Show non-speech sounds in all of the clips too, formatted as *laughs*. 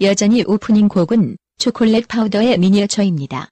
여전히 오프닝 곡은 초콜릿 파우더의 미니어처입니다.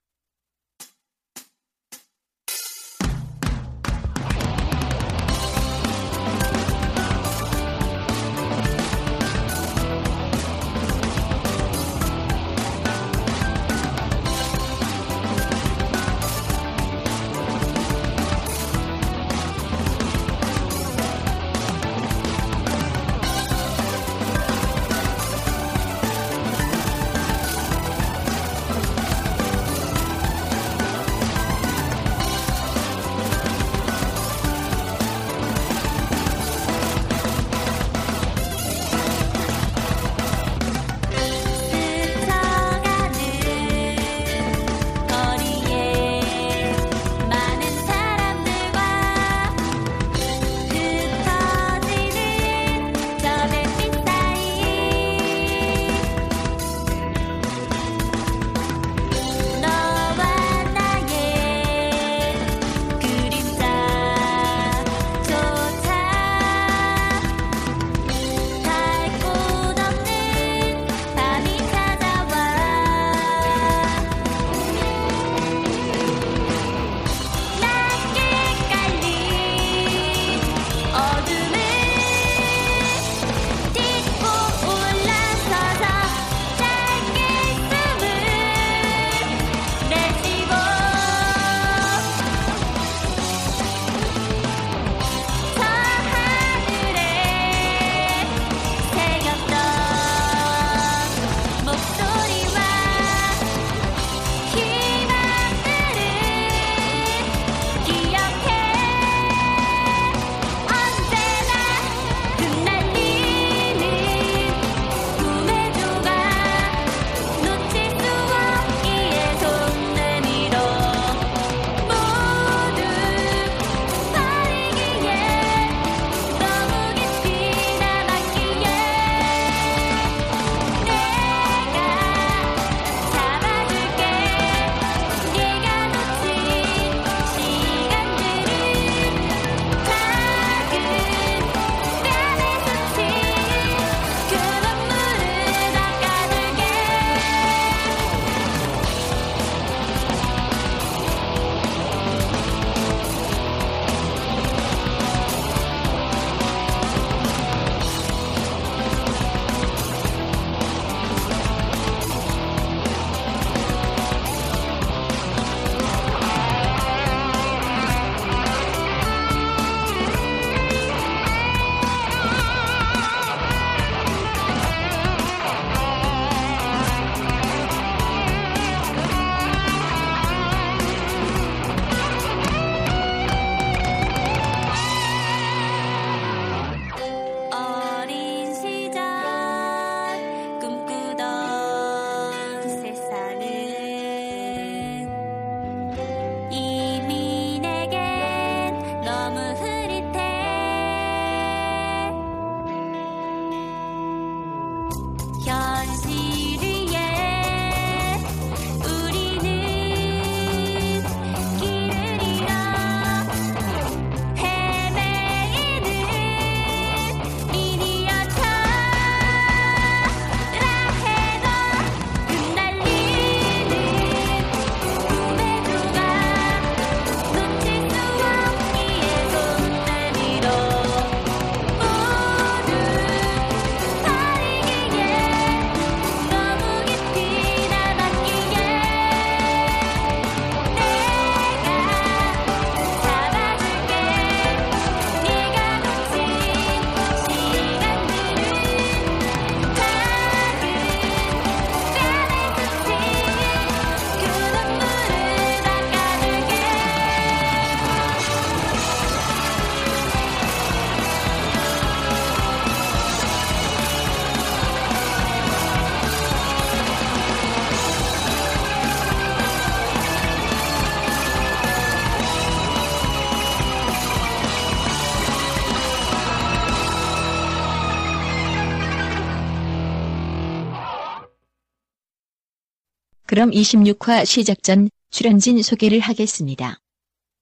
그럼 26화 시작 전 출연진 소개를 하겠습니다.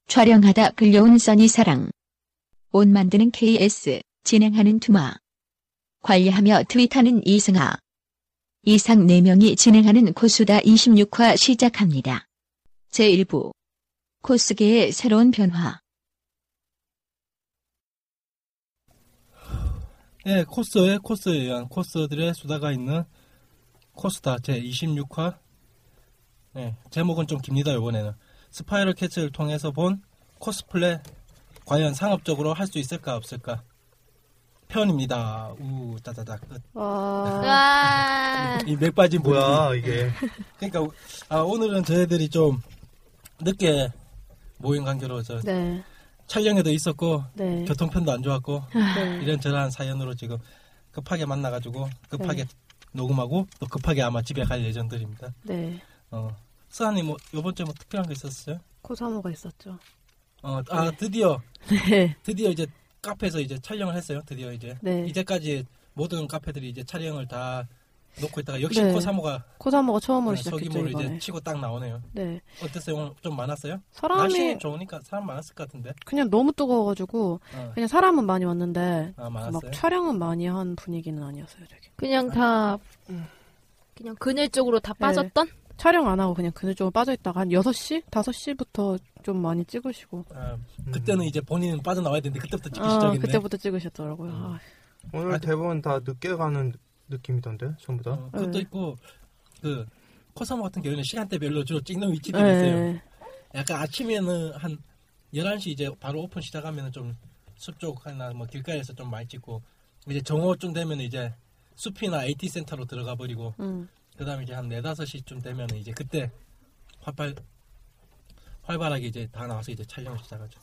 촬영하다 끌려온 써니 사랑. 옷 만드는 KS, 진행하는 두마. 관리하며 트윗하는 이승아. 이상 4명이 진행하는 코수다 26화 시작합니다. 제1부. 코스계의 새로운 변화. 네, 코스에 코스에 의한 코스들의 수다가 있는 코수다 제 26화. 네, 제목은 좀 깁니다 이번에는 스파이럴 캣츠를 통해서 본 코스플레 과연 상업적으로 할 수 있을까 없을까 편입니다. 우 따다닥 끝. 와. 와. 이맥 빠진 분위기. 뭐야 이게 *laughs* 그러니까 아, 오늘은 저희들이 좀 늦게 모인 관계로 저 네. 촬영에도 있었고 네. 교통편도 안 좋았고 네. 이런 저런 사연으로 지금 급하게 만나가지고 급하게 네. 녹음하고 또 급하게 아마 집에 갈 예정들입니다. 네. 어, 수아님 뭐 이번 주에 뭐 특별한 거 있었어요? 코사모가 있었죠. 어, 아 드디어 *laughs* 네. 드디어 이제 카페에서 이제 촬영을 했어요. 드디어 이제 네. 이제까지 모든 카페들이 이제 촬영을 다 놓고 있다가 역시 네. 코사모가 코사모가 처음으로 어, 시작했죠 이번에. 이제 치고 딱 나오네요. 네. 어땠어요? 오늘 좀 많았어요? 사람이 날씨 좋으니까 사람 많았을 것 같은데. 그냥 너무 뜨거워가지고 어, 그냥 사람은 많이 왔는데 아막 많았어요. 촬영은 많이 한 분위기는 아니었어요. 저기. 그냥 다 그냥 그늘 쪽으로 다 빠졌던? 촬영 안 하고 그냥 그늘 쪽으로 빠져있다가 한 6시? 5시부터 좀 많이 찍으시고 아, 그때는 이제 본인은 빠져나와야 되는데 그때부터 찍기 아, 시작했네. 그때부터 찍으셨더라고요. 음. 아, 오늘 아, 대부분 다 늦게 가는 느낌이던데 전부 다 어, 그것도 네. 있고 그 코사모 같은 경우는 시간대별로 주로 찍는 위치들이 네. 있어요. 약간 아침에는 한 11시 이제 바로 오픈 시작하면 좀 숲 쪽이나 뭐 길가에서 좀 많이 찍고 이제 정오쯤 되면 이제 숲이나 AT 센터로 들어가 버리고 음. 그다음에 이제 한 4, 5시쯤 되면 이제 그때 활발 활발하게 이제 다 나와서 이제 촬영을 시작하죠.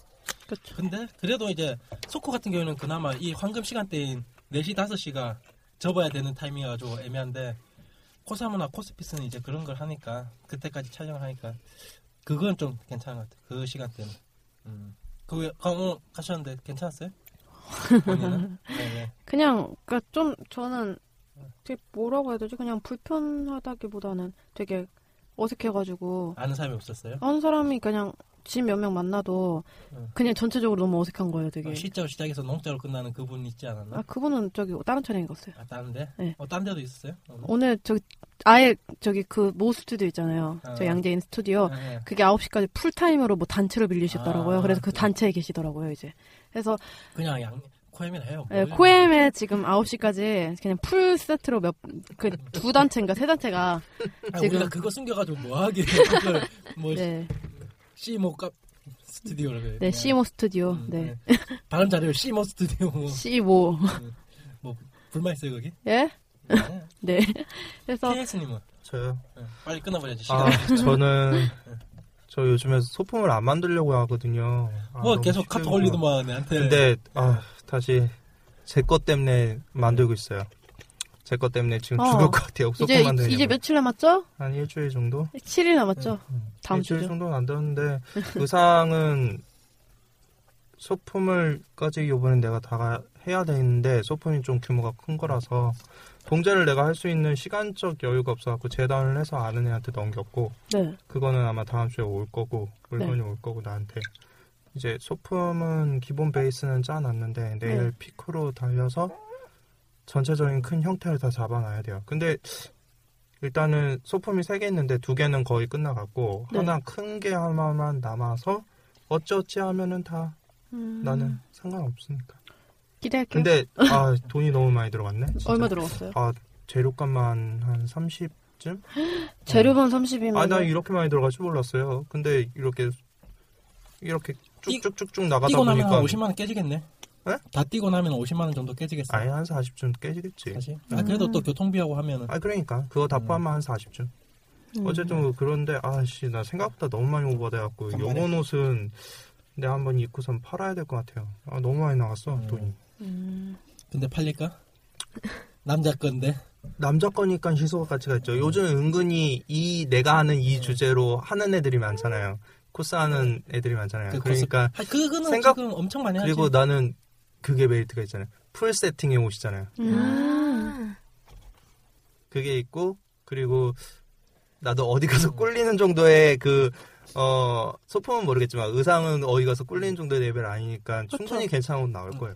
그렇죠. 근데 그래도 이제 소코 같은 경우는 그나마 이 황금 시간대인 4시 5시가 접어야 되는 타이밍이가지고 애매한데 코사무나 코스피스는 이제 그런 걸 하니까 그때까지 촬영을 하니까 그건 좀 괜찮은 것 같아요. 그 시간대는. 음. 그 강원 가셨는데 괜찮았어요? *laughs* 네, 네. 그냥 그러니까 좀 저는 되게 뭐라고 해야 되지? 그냥 불편하다기보다는 되게 어색해가지고 아는 사람이 없었어요? 아는 사람이 그냥 집몇명 만나도 응. 그냥 전체적으로 너무 어색한 거예요, 되게. 어, 시자로 시작해서 농자로 끝나는 그분 있지 않았나? 아 그분은 저기 다른 촬영이 갔어요. 아, 다른데? 네. 어, 딴 데도 있었어요? 오늘? 오늘 저기 아예 저기 그 모 스튜디오 있잖아요. 아. 저 양재인 스튜디오. 네, 네. 그게 9시까지 풀타임으로 뭐 단체로 빌리셨더라고요. 아, 그래서 그 네. 단체에 계시더라고요, 이제. 그래서 그냥 양 코엠이나 해요. 예, 뭘. 코엠에 지금 9시까지 그냥 풀 세트로 몇 그 두 단체인가 세 단체가 아, 지금- 우리가 그거 숨겨가지고 뭐하게 뭐 네. 시모 값 스튜디오라고 해요. 네, 그냥. 시모 스튜디오. 음, 네. 발음 잘해요. 시모 스튜디오. 뭐, *laughs* 시모. 뭐 불만 있어요 거기? 예? 네. 네. *laughs* 그래서 KS님은 저요 네, 빨리 끊어버려야지 시간. 아 *laughs* 저는 저 요즘에 소품을 안 만들려고 하거든요 아, 뭐 너무 계속. 카톡 올리더만 내한테. 근데 아 다시 제 것 때문에 만들고 있어요 제 것 때문에 지금 어. 죽을 것 같아요 이제 만드는 이제 며칠 남았죠? 한 일주일 정도 7일 남았죠? 다음 일주일. 정도는 안 되는데 의상은 소품을까지 요번에 내가 다 해야 되는데 소품이 좀 규모가 큰 거라서 동작을 내가 할 수 있는 시간적 여유가 없어갖고 재단을 해서 아는 애한테 넘겼고 네. 그거는 아마 다음 주에 올 거고 물건이 네. 올 거고 나한테 이제 소품은 기본 베이스는 짜놨는데 내일 네. 피크로 달려서 전체적인 큰 형태를 다 잡아놔야 돼요. 근데 일단은 소품이 세 개 있는데 두 개는 거의 끝나갔고 네. 하나 큰 게 하나만 남아서 어찌어찌 하면은 다 음, 나는 상관없으니까. 기대할게요. 근데 *laughs* 아 돈이 너무 많이 들어갔네. 진짜. 얼마 들어갔어요? 아 재료값만 한 30쯤? 재료번 30이면 아, 나 이렇게 많이 들어갈 줄 몰랐어요. 근데 이렇게 이렇게 쭉쭉쭉쭉 나가다 뛰고 나면 보니까 한 50만 원 깨지겠네. 네? 다 뛰고 나면 50만 원 정도 깨지겠어. 아예 한 40쯤 깨지겠지. 사실. 아 그래도 또 교통비하고 하면은 아 그러니까 그거 다 음. 포함하면 한 40쯤. 음. 어쨌든 뭐 그런데 아씨 나 생각보다 너무 많이 오버돼갖고 간만에. 요번 옷은 내가 한번 입고선 팔아야 될 것 같아요. 아 너무 많이 나갔어 음. 돈이. 음, 근데 팔릴까? 남자 건데. 남자 거니까 희소가 가치가 있죠. 요즘 은근히 이 내가 하는 이 음. 주제로 하는 애들이 많잖아요. 코스 하는 애들이 많잖아요. 그 그러니까 아, 그거는 생각- 지금 엄청 많이 그리고 하지. 나는 그게 메리트가 있잖아요. 풀 세팅의 옷이잖아요. 음. 그게 있고 그리고 나도 어디 가서 꿀리는 정도의 그, 어, 소품은 모르겠지만 의상은 어디 가서 꿀리는 정도의 레벨 아니니까 충분히 괜찮은 옷 나올 거예요.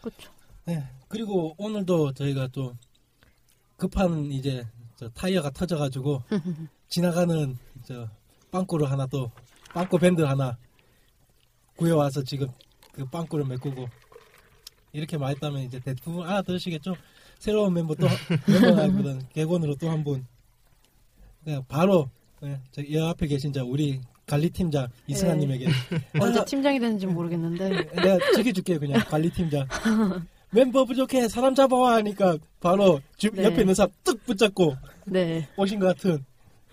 그렇죠. 네. 그리고 오늘도 저희가 또 급한 이제 저 타이어가 터져가지고 *laughs* 지나가는 저 빵꾸를 하나 또 빵꾸 밴드 하나 구해와서 지금 그 빵꾸를 메꾸고 이렇게 말했다면 이제 대부분 알아들으시겠죠? 새로운 멤버 또 *laughs* 멤버보다는 개건으로 또 한 분. 그냥 바로 네, 저여 앞에 계신 저 우리 관리 팀장 이승환님에게. 언제 팀장이 되는지 모르겠는데. 내가 지켜줄게요 그냥 관리 팀장. 멤버 부족해 사람 잡아와 하니까 바로 주, 네. 옆에 있는 사람 뚝 붙잡고 네. 오신 것 같은.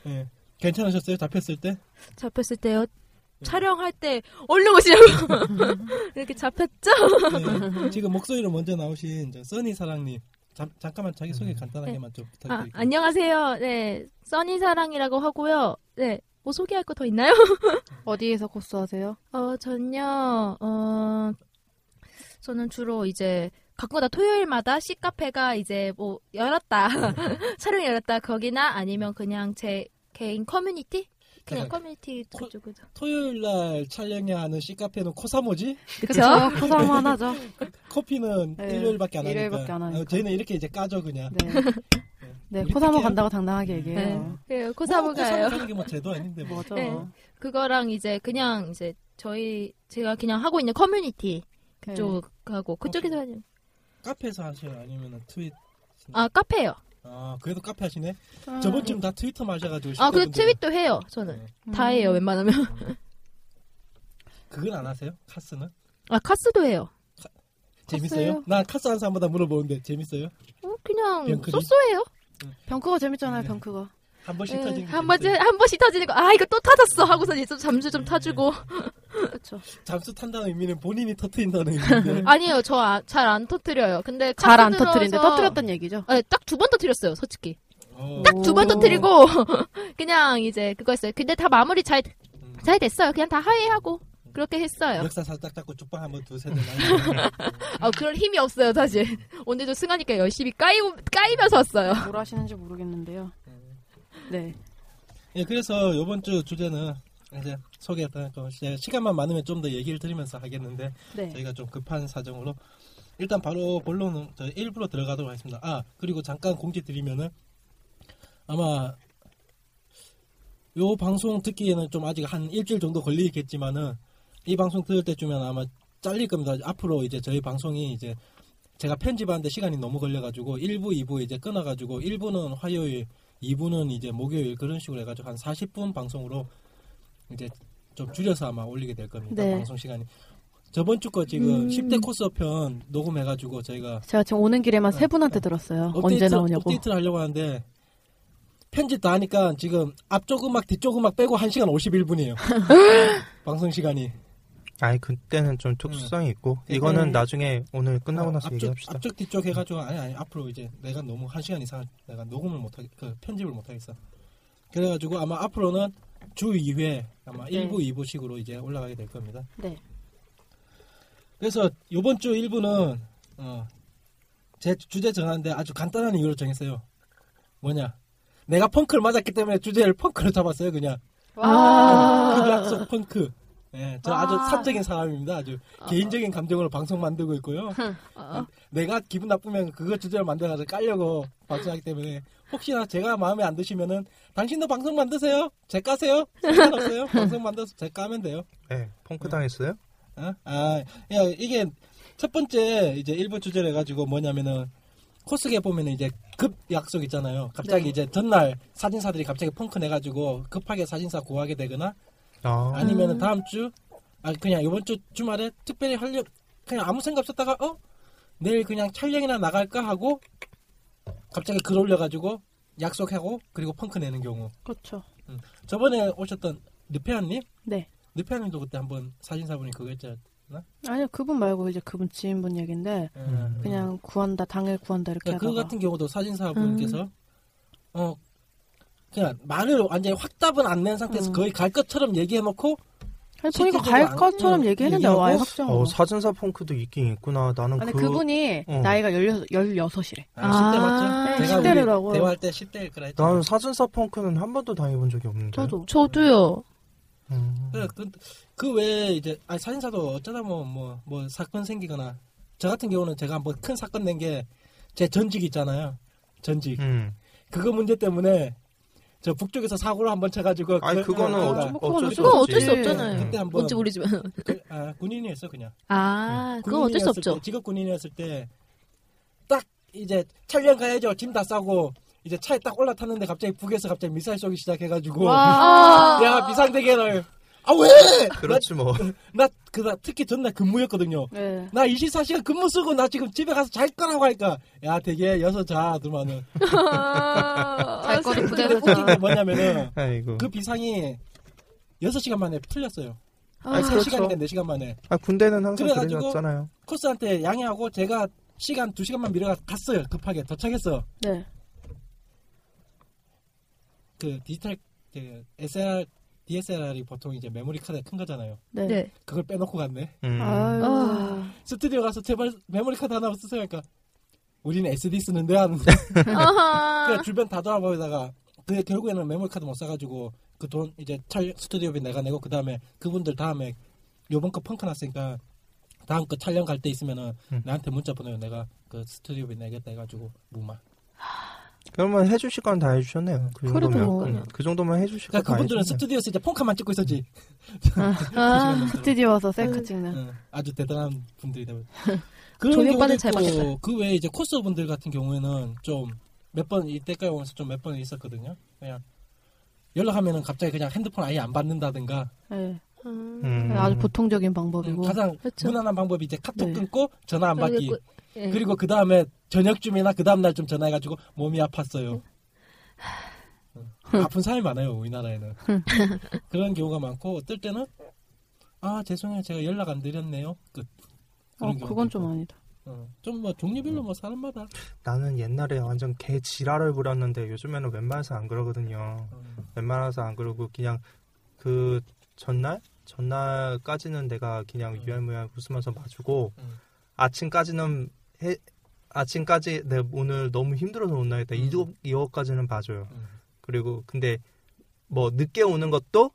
예. 괜찮으셨어요? 잡혔을 때 잡혔을 때요. 촬영할 때 얼른 오시라고 *laughs* 이렇게 잡혔죠? 네. 지금 목소리로 먼저 나오신 저 써니 사랑님 잠, 잠깐만 자기 소개 간단하게만 좀 아, 부탁드릴게요 안녕하세요. 네, 써니 사랑이라고 하고요. 네, 뭐 소개할 거 더 있나요? *laughs* 어디에서 코스 하세요? 어, 전요, 어, 저는 주로 이제 가끔가다 토요일마다 C카페가 이제 뭐 열었다. *laughs* 촬영이 열었다. 거기나 아니면 그냥 제 개인 커뮤니티? 그냥 커뮤니티 토- 그쪽에서. 토요일 날 촬영해야 하는 C카페는 코사모지 그쵸? *laughs* 코사모만 하죠. 커피는 네, 일요일밖에 안 하니까, 일요일밖에 안 하니까. 어, 저희는 이렇게 이제 까죠 그냥 네. 네, 우리 코사모? 간다고 당당하게 얘기해요. 네, 뭐, 코사모 코사무가요. 가는 게뭐 죄도 아닌데 뭐. 맞아. 네. 그거랑 이제 그냥 이제 저희 제가 그냥 하고 있는 커뮤니티 네. 그쪽하고 그쪽에서 하는 카페에서 하셔요 아니면 트윗 아 카페요. 아 그래도 카페 하시네 아, 저번 주는 다 트위터 마셔가지고 아그 10대 분들은. 트윗도 해요. 저는 네. 다 해요. 웬만하면 *laughs* 그건 안 하세요? 카스는? 아 카스도 해요. 재밌어요? 카스요? 난 카스 하는 사람마다 물어보는데 재밌어요? 어, 그냥 병크리? 쏘쏘해요. 병크가 재밌잖아요, 네. 병크가. 한 번씩 예, 터지는 게한 번씩? 한 번씩 터지는 거. 아 이거 또 터졌어 하고서 이제 좀 잠수 좀 타주고. 그렇죠. 잠수 탄다는 의미는 본인이 터트린다는 의미인데 *laughs* 아니요, 저 잘안 터트려요. 근데 잘안 들어서- 터트렸단 얘기죠. 네, 딱두 번 터트렸어요, 솔직히. 어, 딱두번 오. 터트리고 *laughs* 그냥 이제 그거 했어요. 근데 다 마무리 잘잘 음, 됐어요. 그냥 다 하회하고 그렇게 했어요. 역사 살짝 잡고 쭉방 한번 두세 대 *laughs* 아 그럴 힘이 없어요, 사실. 오늘도 승하니까 열심히 까이 까이면서 왔어요. 뭘 하시는지 모르겠는데요. 네. 예, 그래서 이번 주 주제는 이제 소개했던 거 이제 시간만 많으면 좀 더 얘기를 드리면서 하겠는데 네. 저희가 좀 급한 사정으로 일단 바로 본론은 저 일부러 들어가도록 하겠습니다. 아 그리고 잠깐 공지 드리면은 아마 요 방송 듣기에는 좀 아직 한 일주일 정도 걸리겠지만은 이 방송 들을 때쯤엔 아마 잘릴 겁니다. 앞으로 이제 저희 방송이 이제 제가 편집하는데 시간이 너무 걸려가지고 1부, 2부 이제 끊어가지고 1부는 화요일, 2부는 이제 목요일 그런 식으로 해가지고 한 40분 방송으로 이제 좀 줄여서 아마 올리게 될 겁니다. 네. 방송 시간이. 저번 주 거 지금 음. 10대 코스 편 녹음해가지고 저희가 제가 지금 오는 길에만 네. 세 분한테 들었어요. 업데이트, 언제 나오냐고. 업데이트를 하려고 하는데 편집 다 하니까 지금 앞쪽 음악 뒤쪽 음악 빼고 1시간 51분이에요. *laughs* 방송 시간이. 아니 그때는 좀 특수성이 있고 네. 이거는 네. 나중에 오늘 끝나고 나서 앞쪽, 얘기합시다. 앞쪽 뒤쪽 해가지고 아니 아니 앞으로 이제 내가 너무 1시간 이상 내가 녹음을 못하겠 그 편집을 못하겠어. 그래가지고 아마 앞으로는 주 2회 아마 네. 1부 2부식으로 이제 올라가게 될 겁니다. 네. 그래서 이번 주 1부는 어, 제 주제 정하는데 아주 간단한 이유로 정했어요. 뭐냐? 내가 펑크를 맞았기 때문에 주제를 펑크로 잡았어요, 그냥. 아. 그 약속 펑크. 예, 저 아주 아. 사적인 사람입니다. 아주 개인적인 감정으로 방송 만들고 있고요. *laughs* 어, 내가 기분 나쁘면 그거 주제를 만들어가지고 깔려고 방송하기 때문에 혹시나 제가 마음에 안 드시면은 당신도 방송 만드세요. 제 까세요. 상관없어요. *laughs* 방송 만들어서 제 까면 돼요. 네, 펑크 당했어요? 어? 아, 야, 이게 첫 번째 이제 일부 주제를 해가지고 뭐냐면은 코스게 보면은 이제 급 약속 있잖아요. 갑자기 네. 이제 전날 사진사들이 갑자기 펑크 내가지고 급하게 사진사 구하게 되거나 아, 아니면은 다음 주, 아 그냥 이번 주 주말에 특별히 하려 그냥 아무 생각 없었다가 어 내일 그냥 촬영이나 나갈까 하고 갑자기 글 올려가지고 약속하고 그리고 펑크 내는 경우. 그렇죠. 저번에 오셨던 르페아님, 네. 르페아님도 그때 한번 사진사분이 그거 했잖아요. 아니요, 그분 말고 이제 그분 지인분 얘긴데 음. 그냥 구한다, 당일 구한다 이렇게 그러니까 하다가 그거 같은 경우도 사진사분께서 어 그냥 말을 완전히 확답은 안 낸 상태에서 음. 거의 갈 것처럼 얘기해놓고 실질적으로 갈 안- 것처럼 응, 얘기했는데 와요 확정으로. 어, 사진사 펑크도 있긴 있구나. 나는 아니 그 그분이 어. 나이가 16, 16이래. 아, 10대 아, 맞죠? 네, 제가 10대라고. 우리 대화할 때 10대일 거라 했죠. 나는 사진사 펑크는 한 번도 당해본 적이 없는데. 저도. 저도요. 음. 그래, 그, 그 외에 이제 아니, 사진사도 어쩌다 뭐, 뭐, 뭐 사건 생기거나 저 같은 경우는 제가 한번 큰 사건 낸 게 제 전직 있잖아요. 전직. 음. 그거 문제 때문에 저 북쪽에서 사고를 한번 쳐가지고 아니 그- 그거는 어, 어쩔, 뭐 어쩔 없지. 어쩔 수. 없잖아요. 그때 한번 뭔지 모르지만. 그, 아, 군인이었어 그냥. 아, 그건 어쩔 수 없죠. 때, 직업 군인이었을 때 딱 이제 촬영 가야죠. 짐 다 싸고 이제 차에 딱 올라탔는데 갑자기 북에서 갑자기 미사일 쏘기 시작해가지고 와. *laughs* 야 비상대계를 아 왜? 그렇지 뭐. 나 그다 특히 전날 근무였거든요. 네. 나 24시간 근무 쓰고 나 지금 집에 가서 잘 거라고 하니까 야 되게 여서 자 들면은 잘게 자. 뭐냐면은 아이고. 그 비상이 6시간 만에 틀렸어요. 아, 아니, 그렇죠. 3시간인가 4시간 만에. 아, 군대는 항상 그래가지고. 코스한테 양해하고 제가 시간 2시간만 미뤄가 갔어요. 급하게 도착했어. 네. 그 디지털 그 SLR DSLR이 보통 이제 메모리 카드 큰 거잖아요. 네. 네. 그걸 빼놓고 갔네. 음. 아. 스튜디오 가서 제발 메모리 카드 하나 쓰세요. 그러니까 우리는 SD 쓰는데 하는 *laughs* 아하. 그래 주변 다 돌아보다가 그 결국에는 메모리 카드 못 사가지고 그 돈 이제 촬 스튜디오비 내가 내고 그 다음에 그분들 다음에 요번 거 펑크 났으니까 다음 거 촬영 갈 때 있으면은 음. 나한테 문자 보내요 내가 그 스튜디오비 내겠다 해가지고 무마 *laughs* 그러면 해주실 건 다 해주셨네요. 그 그래도 정도면. 뭐. 음, 그 정도면 해주실 그러니까 거다 그분들은 해주셨네. 스튜디오에서 이제 펑크만 찍고 있었지 *laughs* 아, 스튜디오 와서 셀카 음. 찍는. 응, 아주 대단한 분들이다 조명 경우도 받은 잘 있고, 받았어요. 그 외에 이제 코스 분들 같은 경우에는 좀 몇 번 이때까지 오면서 좀 몇 번 있었거든요 그냥 연락하면은 갑자기 그냥 핸드폰 아예 안 받는다든가 네. 음. 음. 아주 보통적인 방법이고. 가장 그렇죠. 무난한 방법이 이제 카톡 네. 끊고 전화 안 받기. 그리고- 예. 그리고 그 다음에 저녁쯤이나 그 다음 날 좀 전화해가지고 몸이 아팠어요. 응. 아픈 사람이 많아요 우리나라에는. *laughs* 그런 경우가 많고 어떨 때는 아 죄송해요 제가 연락 안 드렸네요. 끝. 어, 그건 좀. 아니다. 좀뭐 종류별로 뭐 사람마다. 나는 옛날에 완전 개 지랄을 부렸는데 요즘에는 웬만해서 안 그러거든요. 음. 웬만해서 안 그러고 그냥 그 전날 전날까지는 내가 그냥 음. 유얄무얄 웃으면서 봐주고 음. 아침까지는 해 아침까지 내 오늘 너무 힘들어서 못 나겠다. 음. 이거 이거까지는 봐줘요. 음. 그리고 근데 뭐 늦게 오는 것도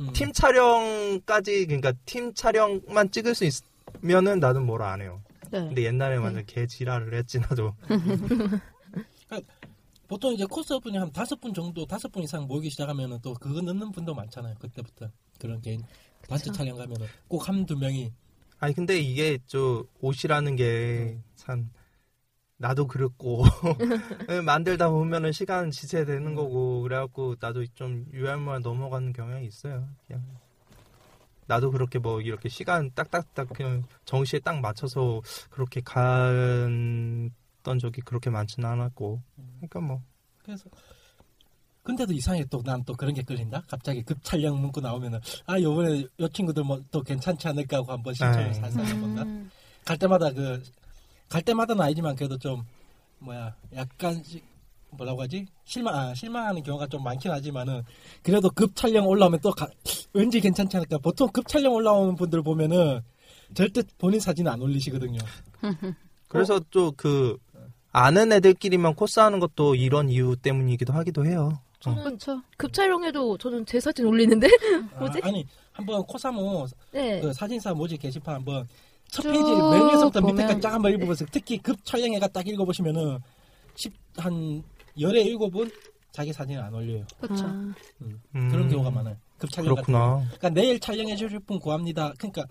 음. 팀 촬영까지 그러니까 팀 촬영만 찍을 수 있으면은 나는 뭐라 안 해요. 네. 근데 옛날에 완전 개 지랄을 했지 나도. *laughs* 보통 이제 코스 분이 한 다섯 분 정도 다섯 분 이상 모이기 시작하면은 또 그거 넣는 분도 많잖아요. 그때부터 그런 개인 단체 촬영 가면은 꼭 한두 명이 아니 근데 이게 저 옷이라는 게참 나도 그렇고 *laughs* 만들다 보면은 시간 지체되는 거고 그래갖고 나도 좀 유할무할 넘어가는 경향이 있어요. 그냥 나도 그렇게 뭐 이렇게 시간 딱딱딱 그냥 정시에 딱 맞춰서 그렇게 갔던 적이 그렇게 많지는 않았고. 그러니까 뭐. 그래서 근데도 이상해 또 난 또 그런 게 끌린다. 갑자기 급 촬영 문구 나오면은 아 요번에 요 친구들 뭐 또 괜찮지 않을까 하고 한번 신청을. 살살 해본다. 음. 갈 때마다 그 갈 때마다는 아니지만 그래도 좀 뭐야 약간씩 뭐라고 하지 실망 아, 실망하는 경우가 좀 많긴 하지만은 그래도 급 촬영 올라오면 또 가- 왠지 괜찮지 않을까. 보통 급 촬영 올라오는 분들 보면은 절대 본인 사진 안 올리시거든요. *laughs* 그래서 또그 아는 애들끼리만 코스하는 것도 이런 이유 때문이기도 하기도 해요. 저는 그렇죠. 급촬영해도 저는 제 사진 올리는데? *laughs* 뭐지? 아, 니 한번 코사모 네. 그 사진사 모집 게시판 한번 첫쭉 페이지 맨 위에서부터 보면- 밑에까지 쫙 한번 읽어보세요. 특히 급 촬영회가 딱 읽어보시면은 10, 한 열에 일곱 은 자기 사진을 안 올려요. 그렇죠. 아, 음, 그런 경우가 많아요. 급 촬영 같은. 그렇구나. 그러니까 내일 촬영해 주실 분 구합니다. 그러니까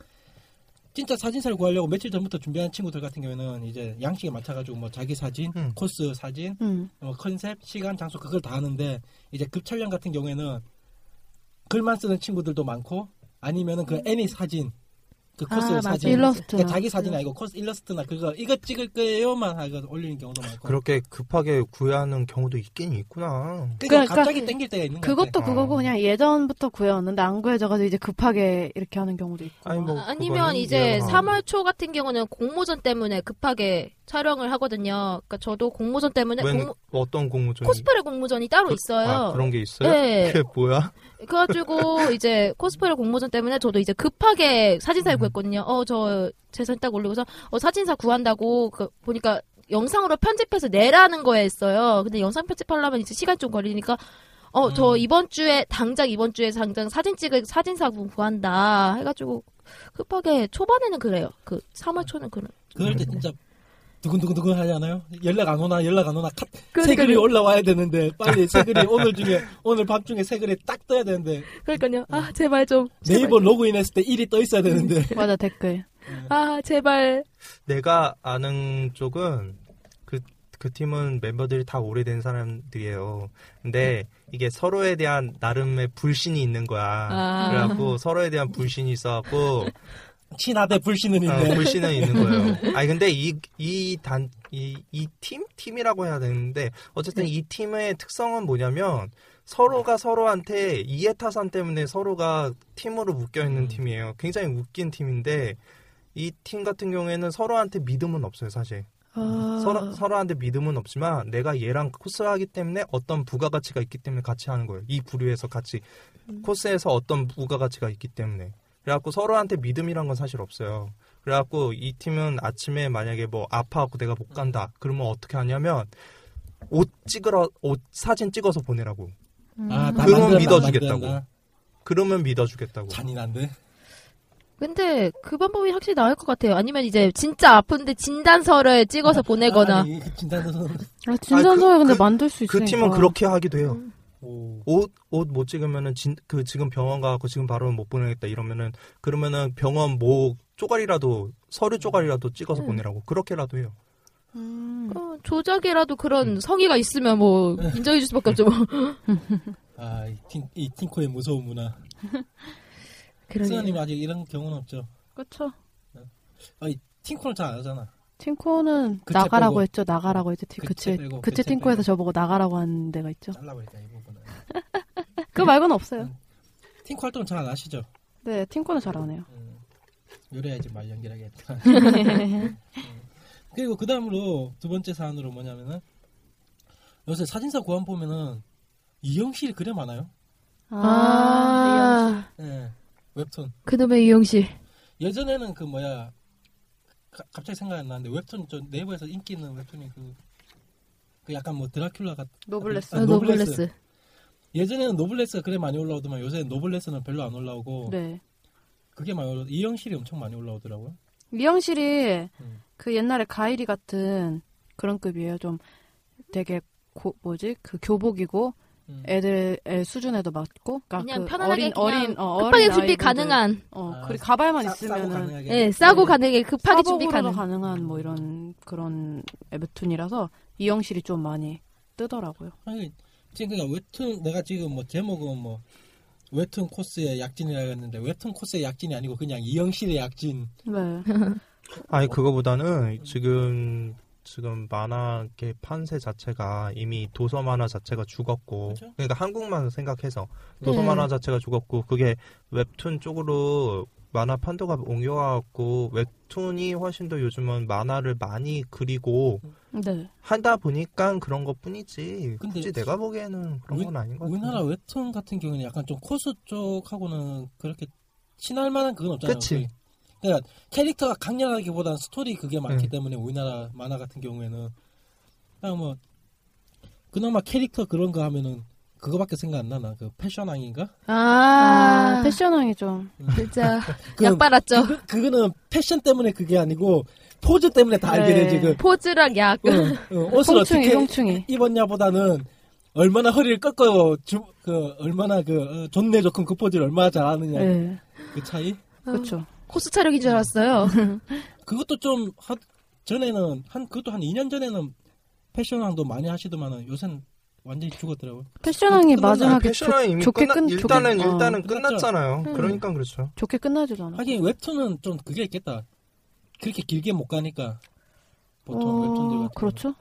진짜 사진사를 구하려고 며칠 전부터 준비하는 친구들 같은 경우에는 이제 양식에 맞춰가지고 뭐 자기 사진, 음. 코스 사진, 음. 뭐 컨셉, 시간, 장소 그걸 다 하는데 이제 급 촬영 같은 경우에는 글만 쓰는 친구들도 많고 아니면은 그 애니 사진, 그 코스 아. 사진, 일러스트나. 그러니까 자기 사진 아니고 코스 일러스트나 그거 이거 찍을 거예요만 하고 올리는 경우도 많고. 그렇게 급하게 구애하는 경우도 있긴 있구나. 그러니까, 그러니까 갑자기 땡길 때가 있는. 그것도 아. 그거고 그냥 예전부터 구해왔는데 안 구해져가지고 이제 급하게 이렇게 하는 경우도 있고. 아니 뭐 아니면 그거는 이제 이해가- 3월 초 같은 경우는 공모전 때문에 급하게 촬영을 하거든요. 그러니까 저도 공모전 때문에 웬 공모- 어떤 공모전이 코스프레 공모전이 따로 그- 있어요. 아, 그런 게 있어요? 네. 그게 뭐야? *laughs* 그래가지고 이제 코스프레 공모전 때문에 저도 이제 급하게 사진사를 음. 구했거든요. 어 저 제 사진 딱 올리고서 어 사진사 구한다고 그 보니까 영상으로 편집해서 내라는 거였어요. 근데 영상 편집하려면 이제 시간 좀 걸리니까 어저 음. 이번 주에 당장 이번 주에 당장 사진 찍을 사진사 구- 구한다 해가지고 급하게 초반에는 그래요. 그 3월 초는 그래. 그럴 때 진짜 두근두근두근 하지 않아요? 연락 안 오나 연락 안 오나 카, 새 그러니까요. 글이 올라와야 되는데 빨리 새 글이 오늘 중에 오늘 밤 중에 새 글이 딱 떠야 되는데 그러니까요. 아 제발 좀. 네이버 로그인 했을 때 1이 떠 있어야 되는데 *laughs* 맞아 댓글. 아 제발. 내가 아는 쪽은 그, 그 팀은 멤버들이 다 오래된 사람들이에요. 근데 이게 서로에 대한 나름의 불신이 있는 거야. 아. 그래갖고 서로에 대한 불신이 있어갖고 *laughs* 친하대 불신은 어, 있네. 불신은 있는 거예요. *laughs* 아니 근데 이 이 단 이 이 팀 팀이라고 해야 되는데 어쨌든 이 팀의 특성은 뭐냐면 서로가 서로한테 이해타산 때문에 서로가 팀으로 묶여 있는 음. 팀이에요. 굉장히 웃긴 팀인데 이 팀 같은 경우에는 서로한테 믿음은 없어요, 사실. 아, 서로 서로한테 믿음은 없지만 내가 얘랑 코스를 하기 때문에 어떤 부가가치가 있기 때문에 같이 하는 거예요. 이 부류에서 같이 코스에서 어떤 부가가치가 있기 때문에 그래갖고 서로한테 믿음이란 건 사실 없어요. 그래갖고 이 팀은 아침에 만약에 뭐 아파갖고 내가 못 간다 그러면 어떻게 하냐면 옷 찍으러 옷 사진 찍어서 보내라고. 아, 다 그러면 믿어주겠다고. 그러면 믿어주겠다고. 잔인한데. 근데 그 방법이 확실히 나을 것 같아요. 아니면 이제 진짜 아픈데 진단서를 찍어서 보내거나. 아니, 진단서는 아, 진단서에 근데 만들 수그 있으니까. 팀은 그렇게 하기도 해요. 음. 오. 옷옷 못 찍으면은 진, 그 지금 병원 가고 지금 바로 못 보내겠다 이러면은 그러면은 병원 뭐 쪼가리라도 서류 쪼가리라도 찍어서 음. 보내라고 그렇게라도 해요. 음. 어, 조작이라도 그런 성의가 있으면 뭐 인정해 줄 수밖에 없죠. 뭐. *laughs* 아, 이, 팅코의 무서운 문화. 수아님 아직 이런 경우는 없죠. 그쵸. 팅코는 잘안 하잖아. 팅코는 나가라고 빼고. 했죠. 나가라고 했죠. 티- 그치 그치. 빼고, 그치 팅코에서 빼고. 저보고 나가라고 하는 데가 있죠. 잘라버릴까 이 부분은. 그거 말고는 없어요. 팅코 활동 잘 안 하시죠? 네, 팅코는 잘 안 해요. 음, 요래야지 말 연결하겠다. *laughs* 음. 그리고 그 다음으로 두 번째 사안으로 뭐냐면은 요새 사진사 구한 보면은 이영실 그래 많아요. 아, 예. 웹툰. 그놈의 이용실. 예전에는 그 뭐야 가- 갑자기 생각이 안 나는데 웹툰 저 네이버에서 인기 있는 웹툰이 그, 그 약간 뭐 드라큘라 같 노블레스. 아, 아, 노블레스. 노블레스. 예전에는 노블레스가 그래 많이 올라오더만 요새 노블레스는 별로 안 올라오고 네. 그게 많이 올라 이영실이 엄청 많이 올라오더라고요. 미영실이 음. 그 옛날에 가일이 같은 그런 급이에요. 좀 되게 고, 뭐지? 그 교복이고 음. 애들의 수준에도 맞고 그러니까 그냥 그 편안하게 어린 그냥 어린 어, 급하게 어린 준비 가능한. 어, 아, 그리고 가발만 싸- 있으면은. 예, 싸고 가능하게 급하게 준비 가능. 가능한 뭐 이런 그런 웹툰이라서 이영실이 좀 많이 뜨더라고요. 아니 지금 그러니까 웹툰 내가 지금 뭐 제목은 뭐 웹툰 코스의 약진이라고 했는데 웹툰 코스의 약진이 아니고 그냥 이영실의 약진. 네. *laughs* 아니 그거보다는 지금 지금 만화계 판세 자체가 이미 도서 만화 자체가 죽었고 그쵸? 그러니까 한국만 생각해서 도서 네. 만화 자체가 죽었고 그게 웹툰 쪽으로 만화 판도가 옮겨와갖고 웹툰이 훨씬 더 요즘은 만화를 많이 그리고 네. 하다 보니까 그런 것 뿐이지 근데 굳이 내가 보기에는 그런 우- 건 아닌 것 같아 우리나라 웹툰 같은 경우는 약간 좀 코스 쪽하고는 그렇게 친할 만한 그건 없잖아요. 그치. 그러니까 캐릭터가 강렬하기보다는 스토리 그게 많기 응. 때문에 우리나라 만화 같은 경우에는 그냥 뭐 그나마 캐릭터 그런 거 하면은 그거밖에 생각 안 나나 그 패션왕인가? 아, 아, 패션왕이 좀 진짜 *laughs* 그건- 약 빨았죠. 그거, 그거는 패션 때문에 그게 아니고 포즈 때문에 다 알게 네. 되지 그 포즈랑 약. 어, 어, *laughs* 옷을 홍충이 어떻게 홍충이. 입었냐보다는 얼마나 허리를 꺾어 주, 그 얼마나 그 어, 존내 좋군 그 포즈를 얼마나 잘하느냐 네. 그 차이 그렇죠. 코스 촬영인 줄 알았어요. *laughs* 그것도 좀 하, 전에는 한 그것도 한 2년 전에는 패션왕도 많이 하시더만은 요새는 완전히 죽었더라고요. 패션왕이? 마지막에 이미 좋게 끝나, 끝- 일단은 좋게- 어. 일단은 끝났죠. 끝났잖아요 음. 그러니까 그렇죠 좋게 끝나지도 않아. 하긴 웹툰은 좀 그게 있겠다. 그렇게 길게 못 가니까 보통 어, 웹툰들 같은 그렇죠.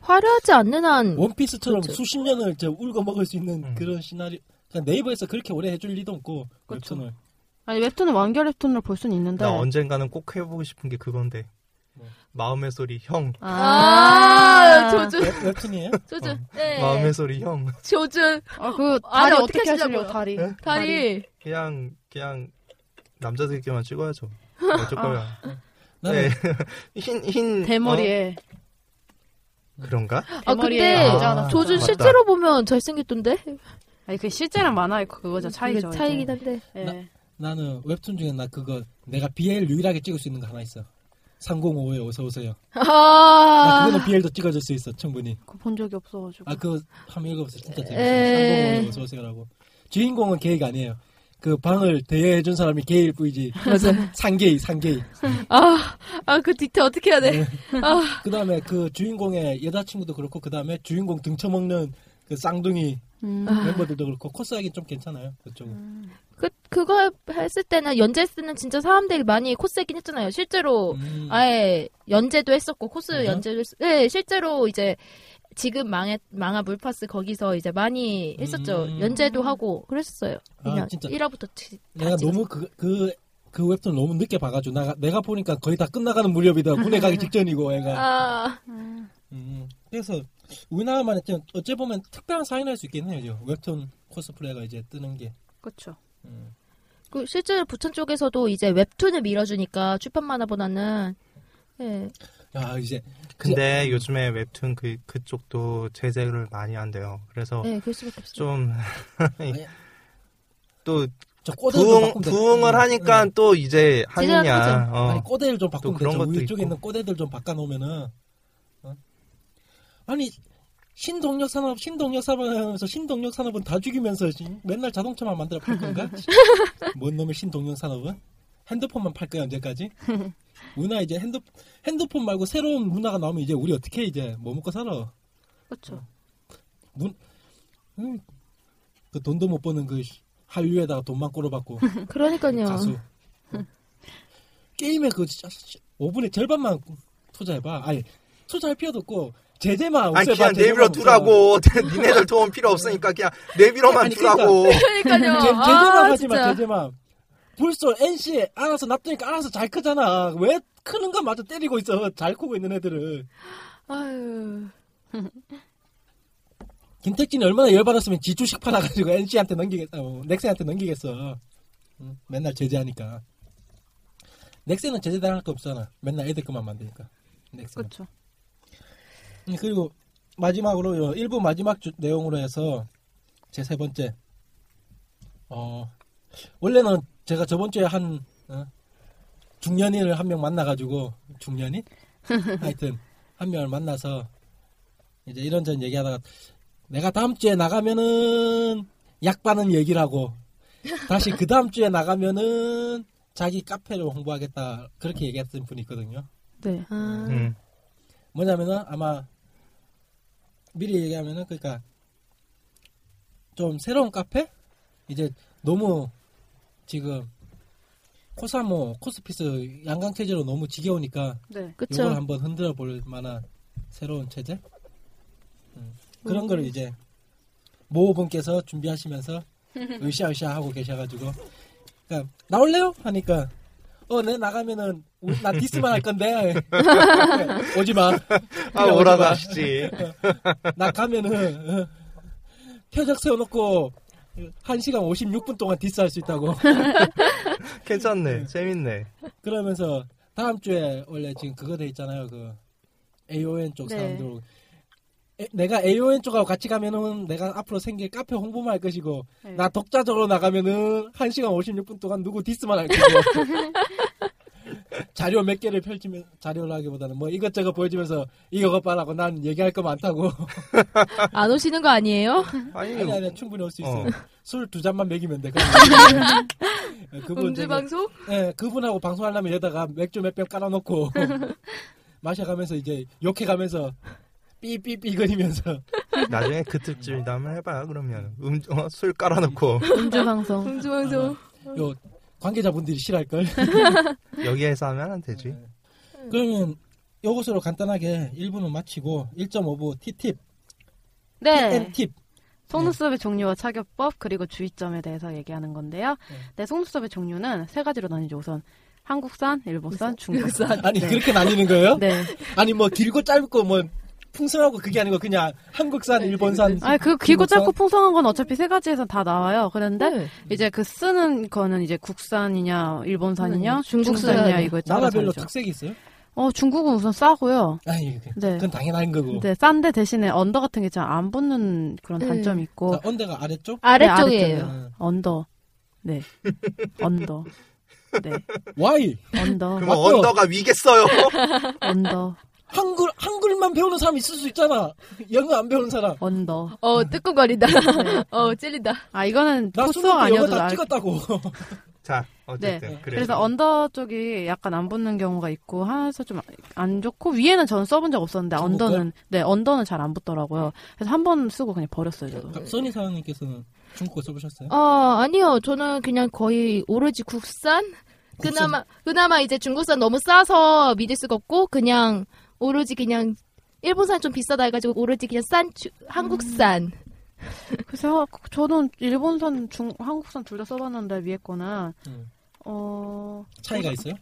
화려하지 않는 한. 원피스처럼 그렇죠. 수십 년을 저 울고 먹을 수 있는 음. 그런 시나리오. 그냥 네이버에서 그렇게 오래 해줄 리도 없고 그렇죠. 웹툰을. 아니 웹툰은 완결 웹툰을 볼 수는 있는데 나 언젠가는 꼭 해보고 싶은 게 그건데 마음의 소리 형. 아, 조준, 웹- 웹툰이에요? 조준. 네. 마음의 소리 형. 조준. 아, 그 다리 어떻게 어떻게 하시려고? 다리. 네? 다리. 그냥 그냥 남자들끼리만 찍어야죠. 어쩔 거야. 나는 네. 흰, 흰. 대머리에 어, 그런가? 아, 근데 여자 조준 맞다. 실제로 보면 잘생겼던데? 아니 그 실제랑 만화의 그거죠 차이죠. 그게 차이긴. 한데. 예. 나는 웹툰 중에 나 그거 내가 BL 유일하게 찍을 수 있는 거 하나 있어. 305에 어서 오세요. 나 아. 그거는 BL도 찍어줄 수 있어 충분히. 그거 본 적이 없어가지고. 아 그거 한번 읽어보세요. 진짜 재밌어요. 에이. 305에 어서 오세요라고. 주인공은 게이가 아니에요. 그 방을 대여해준 사람이 게이일 뿐이지. 맞아. 상게이, 상게이. 아, 아, 그 디테일 어떻게 해야 돼? 아, 그 다음에 그 주인공의 여자친구도 그렇고, 그 다음에 주인공 등쳐먹는 그 쌍둥이 음. 멤버들도 그렇고, 코스하기는 좀 괜찮아요. 그쪽은. 그, 그거 했을 때는, 연재스는 진짜 사람들이 많이 코스했긴 했잖아요. 실제로, 음. 아예 연재도 했었고, 코스? 연재도 했, 네, 실제로 이제, 지금 망해, 망한 물파스 거기서 이제 많이 했었죠. 음. 연재도 하고, 그랬었어요. 아, 그냥 진짜. 1화부터 치, 다 내가. 너무 그, 그, 그 웹툰 너무 늦게 봐가지고, 내가, 내가 보니까 거의 다 끝나가는 무렵이다. 군에 가기 *laughs* 직전이고, 애가. 아, 음. 그래서, 우리나라만 했지, 어째 보면 특별한 사인을 할수 있겠네요. 웹툰 코스프레가 이제 뜨는 게. 그렇죠. 음. 그 실제로 부천 쪽에서도 이제 웹툰을 밀어주니까 출판 만화보다는, 예. 야, 이제, 근데 요즘에 웹툰 그 그쪽도 제재를 많이 한대요. 그래서 네, 그럴 수밖에 없어요. 좀 *laughs* 아니, 또저 꼬대를 좀 부흥. 부흥을 음, 하니까 음. 또 이제 하느냐. 어. 아니 꼬대를 좀 바꾸면 그런 되죠. 것도 우리 쪽에 있고. 있는 꼬대들 좀 바꿔 놓으면은 어? 아니 신동력 산업 신동력 산업하면서 신동력 산업은 다 죽이면서 씨, 맨날 자동차만 만들어 팔 건가? *laughs* 뭔 놈의 신동력 산업은 핸드폰만 팔 거야 언제까지? 문화 이제 핸드 핸드폰 말고 새로운 문화가 나오면 이제 우리 어떻게 이제 뭐 먹고 살아? 그렇죠. 음, 그 돈도 못 버는 그 한류에다가 돈만 꼬러박고 *laughs* 그러니까요. 가수. *laughs* 게임에 그 진짜 5분의 절반만 투자해봐. 아니 투자할 필요도 없고 제재만 아니 없애봐. 그냥 제재만 내비로. 두라고. *laughs* 니네들 도움 필요 없으니까 그냥 내비로만 아니, 두라고. *laughs* 그러니까요. 제, 제재만 아, 하지 마. 진짜. 제재만. 불소 NC 알아서 납두니까 알아서 잘 크잖아. 왜 크는 거 마저 때리고 있어. 잘 크고 있는 애들을. 아유. *laughs* 김택진이 얼마나 열받았으면 지 주식 팔아가지고 NC한테 넘기겠어. 어, 넥센한테 넘기겠어. 응? 맨날 제재하니까. 넥센은 제재 당할 거 없잖아. 맨날 애들 것만 만드니까. 넥센은. 그렇죠. 음, 그리고 마지막으로 일부 마지막 주- 내용으로 해서 제 세 번째 어 원래는 제가 저번 주에 한 어, 중년인을 한 명 만나가지고 중년인 *laughs* 하여튼 한 명을 만나서 이제 이런저런 얘기하다가 내가 다음 주에 나가면은 약 바는 얘기를 하고 다시 그 다음 주에 나가면은 자기 카페를 홍보하겠다 그렇게 얘기했던 분이 있거든요. 네. 아, 음. 뭐냐면은 아마 미리 얘기하면은 그러니까 좀 새로운 카페? 이제 너무 지금 코사모 코스피스 양강 체제로 너무 지겨우니까 네. 그쵸. 이걸 한번 흔들어 볼 만한 새로운 체제? 음, 그런 거를 이제 모 분께서 준비하시면서 *laughs* 으쌰으쌰 하고 계셔가지고. 그러니까 나올래요? 하니까 어 내 나가면은 우리- 나 디스만 할 건데 *laughs* 오지 마. 아 오라고 마. 하시지. *laughs* 나 가면은 어, 표적 세워놓고 1시간 56분 동안 디스할 수 있다고. *laughs* 괜찮네. 재밌네. 그러면서 다음 주에 원래 지금 그거 돼 있잖아요. 그 AON 쪽 네. 사람들. 에- 내가 AON 쪽하고 같이 가면은 내가 앞으로 생길 카페 홍보만 할 것이고 네. 나 독자적으로 나가면은 1시간 56분 동안 누구 디스만 할 거고 *laughs* 자료 몇 개를 펼치면 자료를 하기보다는 뭐 이것저것 보여주면서 이거 봐라고 난 얘기할 거 많다고 *laughs* 안 오시는 거 아니에요? 아니, 아니 아니 충분히 올 수 있어 어. 술두 잔만 먹이면 돼 *laughs* 예, 그분 음주 방송? 예, 그분하고 방송하려면 여다가 맥주 몇 병 깔아놓고 마셔가면서 이제 욕해가면서 삐삐삐 거리면서 *laughs* 나중에 그 특집이다 한번 해봐요. 그러면 음, 어, 술 깔아놓고 음주 방송. 음주 방송. 요 관계자분들이 싫어할걸 *laughs* 여기에서 하면 안 되지. 그러면 요것으로 간단하게 1부는 마치고 1.5부 T팁 네. 팁 속눈썹의 종류와 착용법 그리고 주의점에 대해서 얘기하는 건데요. 네. 네, 속눈썹의 종류는 세 가지로 나뉘죠. 우선 한국산, 일본산, 중국산. 아니 그렇게 나뉘는 거예요? 네. 아니 뭐 길고 짧고 뭐 풍성하고 그게 아니고 그냥 한국산, 일본산. 아니 그 길고? 짧고 풍성한 건 어차피 세 가지에서 다 나와요. 그런데 네. 이제 그 쓰는 거는 이제 국산이냐, 일본산이냐, 음, 중국산. 중국산이냐 이거에 따라 나라별로 다르죠. 특색이 있어요? 어 중국은 우선 싸고요. 아니 그- 네. 그건 당연한 거고. 근데 싼데 대신에 under 같은 게 잘 안 붙는 그런 음. 단점이 있고 자, under가 아래쪽? 아래쪽이에요. 어. under. 네. *laughs* under. 네. 와이 under. 그럼? under가 위겠어요. *laughs* under. 한글 한글만 배우는 사람 있을 수 있잖아. 영어 안 배우는 사람. under. 어 뜨끔거린다. 네. *laughs* 어 찔린다. 아 이거는 나 영어 아니어도 다 알... 찍었다고. *laughs* 자, 어쨌든 네. 그래. 그래서 언더 쪽이 약간 안 붙는 경우가 있고 하나에서 좀 안 좋고 위에는 저는 써본 적 없었는데 언더는 네 언더는 잘 안 붙더라고요. 그래서 한 번 쓰고 그냥 버렸어요 저도. 써니 사장님께서는 중국어 써보셨어요? 어 아니요. 저는 그냥 거의 오로지 국산. 그나마 그나마 이제 중국산 너무 싸서 믿을 수가 없고 그냥 오로지 그냥 일본산 좀 비싸다 해가지고 오로지 그냥 싼 주- 한국산. 그래서 저는 일본산, 중 한국산 둘 다 써봤는데 위에 거는 음. 어 차이가 있어요?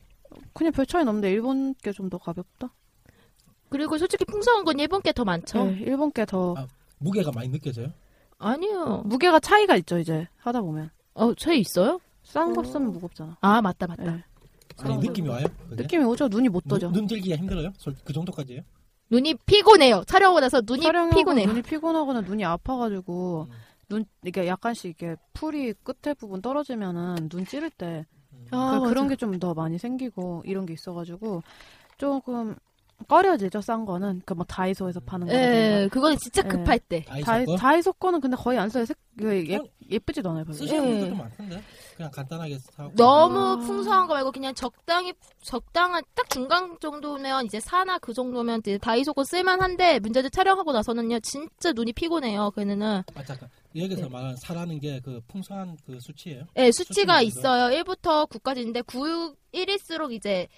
그냥 별 차이는 없는데 일본 게 좀 더 가볍다. 그리고 솔직히 풍성한 건 일본 게 더 많죠. 네, 일본 게 더 아. 무게가 많이 느껴져요? 아니요. 무게가 차이가 있죠 이제 하다 보면 어 차이 있어요? 싼거 쓰면 무겁잖아. 아 맞다 맞다. 네. 아니 느낌이 와요? 그게? 느낌이 오죠. 눈이 못 떠죠. 눈, 눈 들기가 힘들어요? 솔- 그 정도까지예요? 눈이 피곤해요. 촬영하고 나서 눈이 피곤해요. 눈이 피곤하거나 눈이 아파가지고 음. 눈 이게 약간씩 이렇게 풀이 끝에 부분 떨어지면은 눈 찌를 때 아, 그, 런 맞아. 게좀 더 많이 생기고 이런 게 있어가지고 조금 꺼려지죠 싼 거는 그 뭐 다이소에서 파는 거. 예, 그거는 진짜 네. 급할 때. 다이소 다이, 거? 다이소 거는 근데 거의 안 써요. 색, 그 예, 어? 예쁘지도 않아요. 별로. 쓰시는 예. 분들도 많던데? 그냥 간단하게 사고 너무 아. 풍성한 거 말고 그냥 적당히 적당한 딱 중간 정도면 이제 사나 그 정도면 이제 다이소 거 쓸만한데 문제들 촬영하고 나서는요 진짜 눈이 피곤해요. 걔네는 아 잠깐 여기서 네. 말하는 사라는 게 그 풍성한 그 수치예요? 예, 수치가 수치는 있어요. 1부터 9까지 있는데 9, 1일수록 이제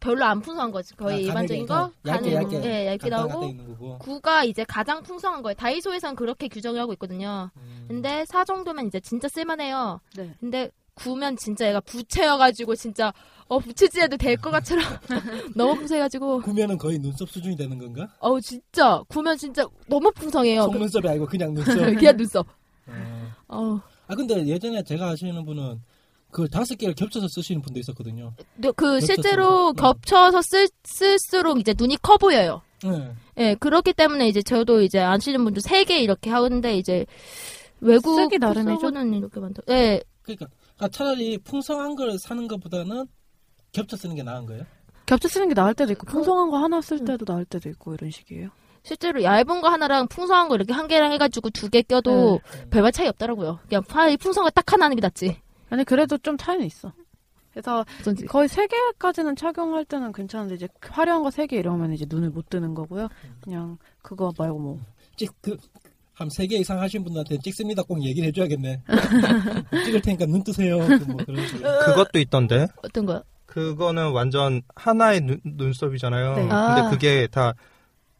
별로 안 풍성한 거지. 거의 아, 일반적인 거 얇게, 가는 얇게, 예, 얇게 나오고 9가 이제 가장 풍성한 거예요. 다이소에선 그렇게 규정을 하고 있거든요. 음. 근데 4 정도면 이제 진짜 쓸만해요. 네. 근데 9면 진짜 얘가 부채여가지고 진짜 어 부채질해도 될 것 같처럼 *laughs* 너무 풍성해가지고 구면은 거의 눈썹 수준이 되는 건가? 어우 진짜 9면 진짜 너무 풍성해요. 속눈썹이 아니고 그냥 눈썹. *laughs* 그냥 눈썹. 어. 어. 아 근데 예전에 제가 아시는 분은 그걸 다섯 개를 겹쳐서 쓰시는 분도 있었거든요. 근데 그 겹쳐서. 실제로 네. 겹쳐서 쓸, 쓸수록 이제 눈이 커 보여요. 네. 예, 그렇기 때문에 이제 저도 이제 안 쓰는 분도 세개 이렇게 하는데 이제 외국 쓰기 나름이죠? 는 이렇게 많다. 예, 그러니까 아, 차라리 풍성한 걸 사는 것보다는 겹쳐 쓰는 게 나은 거예요. 겹쳐 쓰는 게 나을 때도 그 있고 풍성한 거 하나 음. 쓸 때도 나을 때도 있고 이런 식이에요. 실제로 얇은 거 하나랑 풍성한 거 이렇게 한 개랑 해가지고 두 개 껴도 네. 별반 차이 없더라고요. 그냥 파이 풍성한 거 딱 하나 하는 게 낫지. 아니 그래도 좀 차이는 있어. 그래서 어쩐지. 거의 세 개까지는 착용할 때는 괜찮은데 이제 화려한 거 세 개 이러면 이제 눈을 못 뜨는 거고요. 그냥 그거 말고 뭐 찍그 한 세 개 이상 하신 분들한테 찍습니다. 꼭 얘기를 해줘야겠네. *laughs* 찍을 테니까 눈 뜨세요. 그뭐 그런 식으로. 그것도 있던데. 어떤 거요? 그거는 완전 하나의 눈, 눈썹이잖아요. 네. 근데 아. 그게 다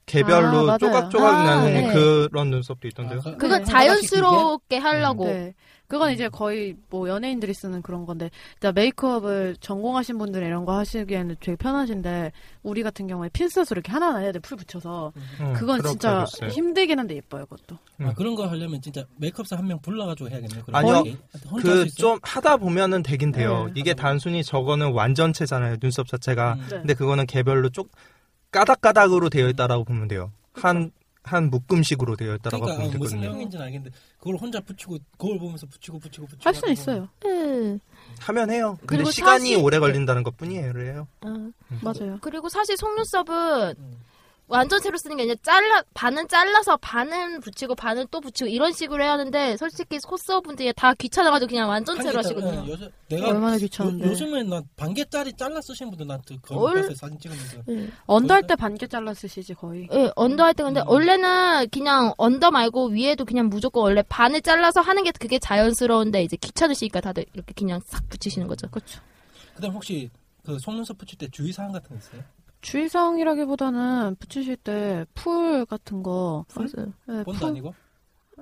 개별로 아. 조각조각 아, 나는 네. 그런 눈썹도 있던데요. 아, 그- 그건 네, 자연스럽게 하려고. 네. 그건 이제 거의 뭐 연예인들이 쓰는 그런 건데, 그러니까 메이크업을 전공하신 분들 이런 거 하시기에는 되게 편하신데, 우리 같은 경우에 핀셋으로 이렇게 하나하나 해야 돼, 풀 붙여서. 응, 그건 진짜 해줬어요. 힘들긴 한데 예뻐요, 그것도. 아, 그런 거 하려면 진짜 메이크업사 한 명 불러가지고 해야겠네. 그런 아니요. 그? 좀 하다 보면은 되긴 돼요. 네. 이게 단순히 저거는 완전체잖아요. 눈썹 자체가. 음. 네. 근데 그거는 개별로 쪽 까닥까닥으로 되어 있다라고 보면 돼요. 한 한 묶음식으로 되어 있다라고 그러니까 보면 아, 무슨 되거든요. 내용인지는 알겠는데 그걸 혼자 붙이고 거울 보면서 붙이고 붙이고 붙이고 할 수는 있어요. 예. 하면 해요. 근데 그리고 시간이 사실- 오래 걸린다는 것 뿐이에요. 어. 맞아요. 그리고 사실 속눈썹은 음. 완전체로 쓰는 게 아니라 잘라 반은 잘라서 반은 붙이고 반은 또 붙이고 이런 식으로 해야 하는데 솔직히 코스어분들이 다 귀찮아가지고 그냥 완전체로 하시거든요. 예, 요새 내가 얼마나 귀찮은데. 요, 즘에 나 반개짜리 잘라 쓰신 분들 나한테 거울 얼- 사진 찍으면서 예. under 할 때 반개 잘라 쓰시지, 거의. 예, under 할 때 근데 음. 원래는 그냥 under 말고 위에도 그냥 무조건 원래 반을 잘라서 하는 게 그게 자연스러운데 이제 귀찮으시니까 다들 이렇게 그냥 싹 붙이시는 거죠. 그렇죠. 그다음 혹시 그 속눈썹 붙일 때 주의사항 같은 거 있어요? 주의사항이라기보다는 붙이실 때 풀 같은 거. 맞아요. 네, 본드 풀. 아니고?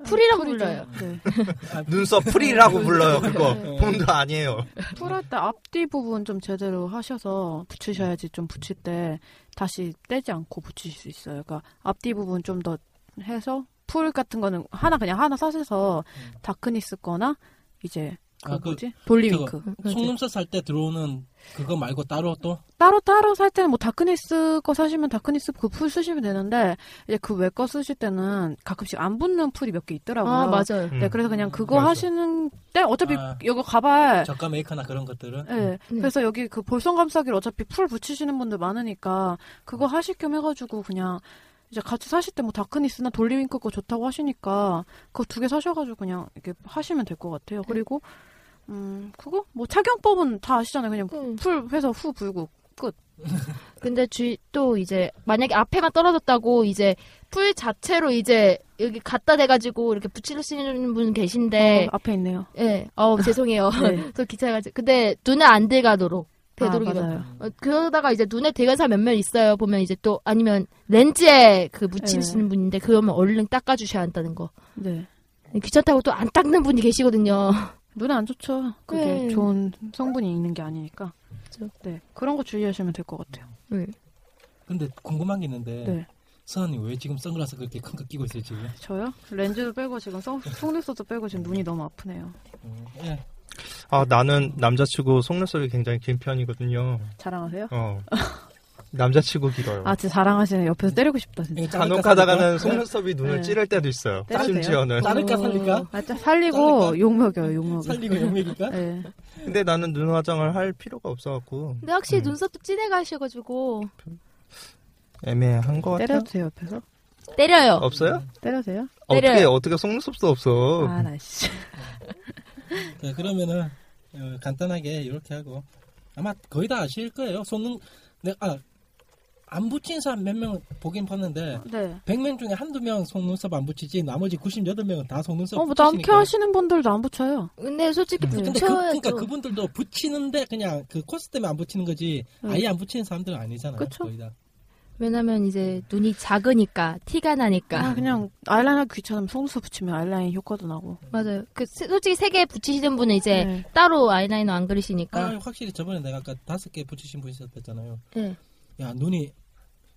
풀이라고 풀이죠. 불러요. 네. *laughs* 눈썹 풀이라고 불러요. 그거 네. 본드 아니에요. 풀할 때 앞뒤 부분 좀 제대로 하셔서 붙이셔야지 좀 붙일 때 다시 떼지 않고 붙이실 수 있어요. 그러니까 앞뒤 부분 좀 더 해서 풀 같은 거는 하나 그냥 하나 사셔서 다크니스 거나 이제 그 아, 그 뭐지 돌리윙크 속눈썹 살 때 들어오는 그거 말고 따로 또 따로 따로 살 때는 뭐 다크니스 거 사시면 다크니스 그 풀 쓰시면 되는데 이제 그 외 거 쓰실 때는 가끔씩 안 붙는 풀이 몇 개 있더라고요. 아 맞아요. 음. 네, 그래서 그냥 그거 맞아. 하시는 때 어차피 아. 이거 가발 저가 메이커나 그런 것들은 네. 음. 그래서 여기 그 볼성 감싸기를 어차피 풀 붙이시는 분들 많으니까 그거 하실 겸 해가지고 그냥 이제 같이 사실 때 뭐 다크니스나 돌리윙크 거 좋다고 하시니까 그거 두 개 사셔가지고 그냥 이렇게 하시면 될 것 같아요. 그리고 음 그거 뭐 착용법은 다 아시잖아요. 그냥 음. 풀 해서 후 불고 *laughs* 근데 주, 또 이제 만약에 앞에만 떨어졌다고 이제 풀 자체로 이제 여기 갖다 대가지고 이렇게 붙이시는 분 계신데 어, 앞에 있네요. 예, 어 *laughs* 죄송해요. 네. *laughs* 저 기차가지고 근데 눈에 안 들어가도록 아, 되도록이면 맞아요. 어, 그러다가 이제 눈에 들어간 사람 몇몇 있어요. 보면 이제 또 아니면 렌즈에 그 묻히시는 분인데 그러면 얼른 닦아주셔야 한다는 거. 네. 귀찮다고 또 안 닦는 분이 계시거든요. 눈에 안 좋죠. 그게 네. 좋은 성분이 있는 게 아니니까. 그렇죠. 네. 그런 거 주의하시면 될 것 같아요. 근데 궁금한 게 있는데 네. 서한이 왜 지금 선글라스 그렇게 큰 거 끼고 있어요 지금? 저요? 렌즈도 빼고 지금 속, 속눈썹도 빼고 지금 눈이 너무 아프네요. 음, 예. 아 나는 남자치고 속눈썹이 굉장히 긴 편이거든요. 자랑하세요? 어. *laughs* 남자치고 길어요. 아, 진짜 자랑하시네. 옆에서 때리고 싶다, 진짜. 이거 간혹 살릴까? 속눈썹이 눈을 네. 찌를 때도 있어요. 심지어는. 자를까 살릴까? 아, 진짜 살리고 욕먹여요, 욕먹여. 살리고 용맥일까? 네. 근데 나는 눈 화장을 할 필요가 없어갖고 근데 확실히 음. 눈썹도 진해가셔가지고 애매한 것 같아요. 때려도 돼요, 옆에서? 때려요. 없어요? 때려도 돼요? 어떻게 때려요. 어떻게 속눈썹도 없어. 아, 나, 씨. *laughs* 네, 그러면은 어, 간단하게 이렇게 하고 아마 거의 다 아실 거예요. 속눈 내가 아, 안 붙인 사람 몇 명 보긴 봤는데 네. 100명 중에 한두 명 속눈썹 안 붙이지 나머지 98명은 다 속눈썹 어, 뭐, 남캐 붙이시니까. 하시는 분들도 안 붙여요. 근데 솔직히 네. 근데 그, 붙여야 그러니까 또 그분들도 붙이는데 그냥 그 코스 때문에 안 붙이는 거지 네. 아예 안 붙이는 사람들은 아니잖아요. 그쵸? 거의 다. 왜냐면 이제 눈이 작으니까 티가 나니까 아, 그냥 아이라이너 귀찮으면 속눈썹 붙이면 아이라인 효과도 나고. 맞아요. 그 세- 솔직히 세 개 붙이시는 분은 이제 네. 따로 아이라이너 안 그리시니까 아, 확실히 저번에 내가 아까 다섯 개 붙이신 분 있었잖아요. 네. 야 눈이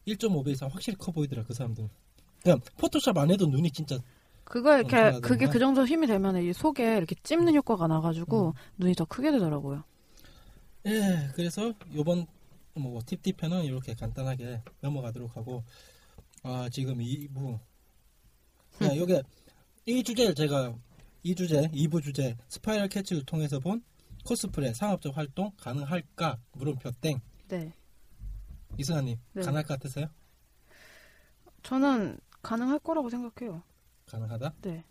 1.5배 이상 확실히 커 보이더라 그 사람들. 그냥 포토샵 안 해도 눈이 진짜 그거 이렇게, 엄청나구나. 그게 그 정도 힘이 되면 이 속에 이렇게 찝는 효과가 나가지고 음. 눈이 더 크게 되더라고요. 예, 그래서 요번 뭐 팁팁 편은 이렇게 간단하게 넘어가도록 하고 아 지금 2부 그냥 요게 이 주제를 제가 이 주제 2부 주제 스파이럴 캣츠를 통해서 본 코스프레 상업적 활동 가능할까 물음표 땡 네. 이승아님 네. 가능할 것 같으세요? 저는 가능할 거라고 생각해요. 가능하다? 네.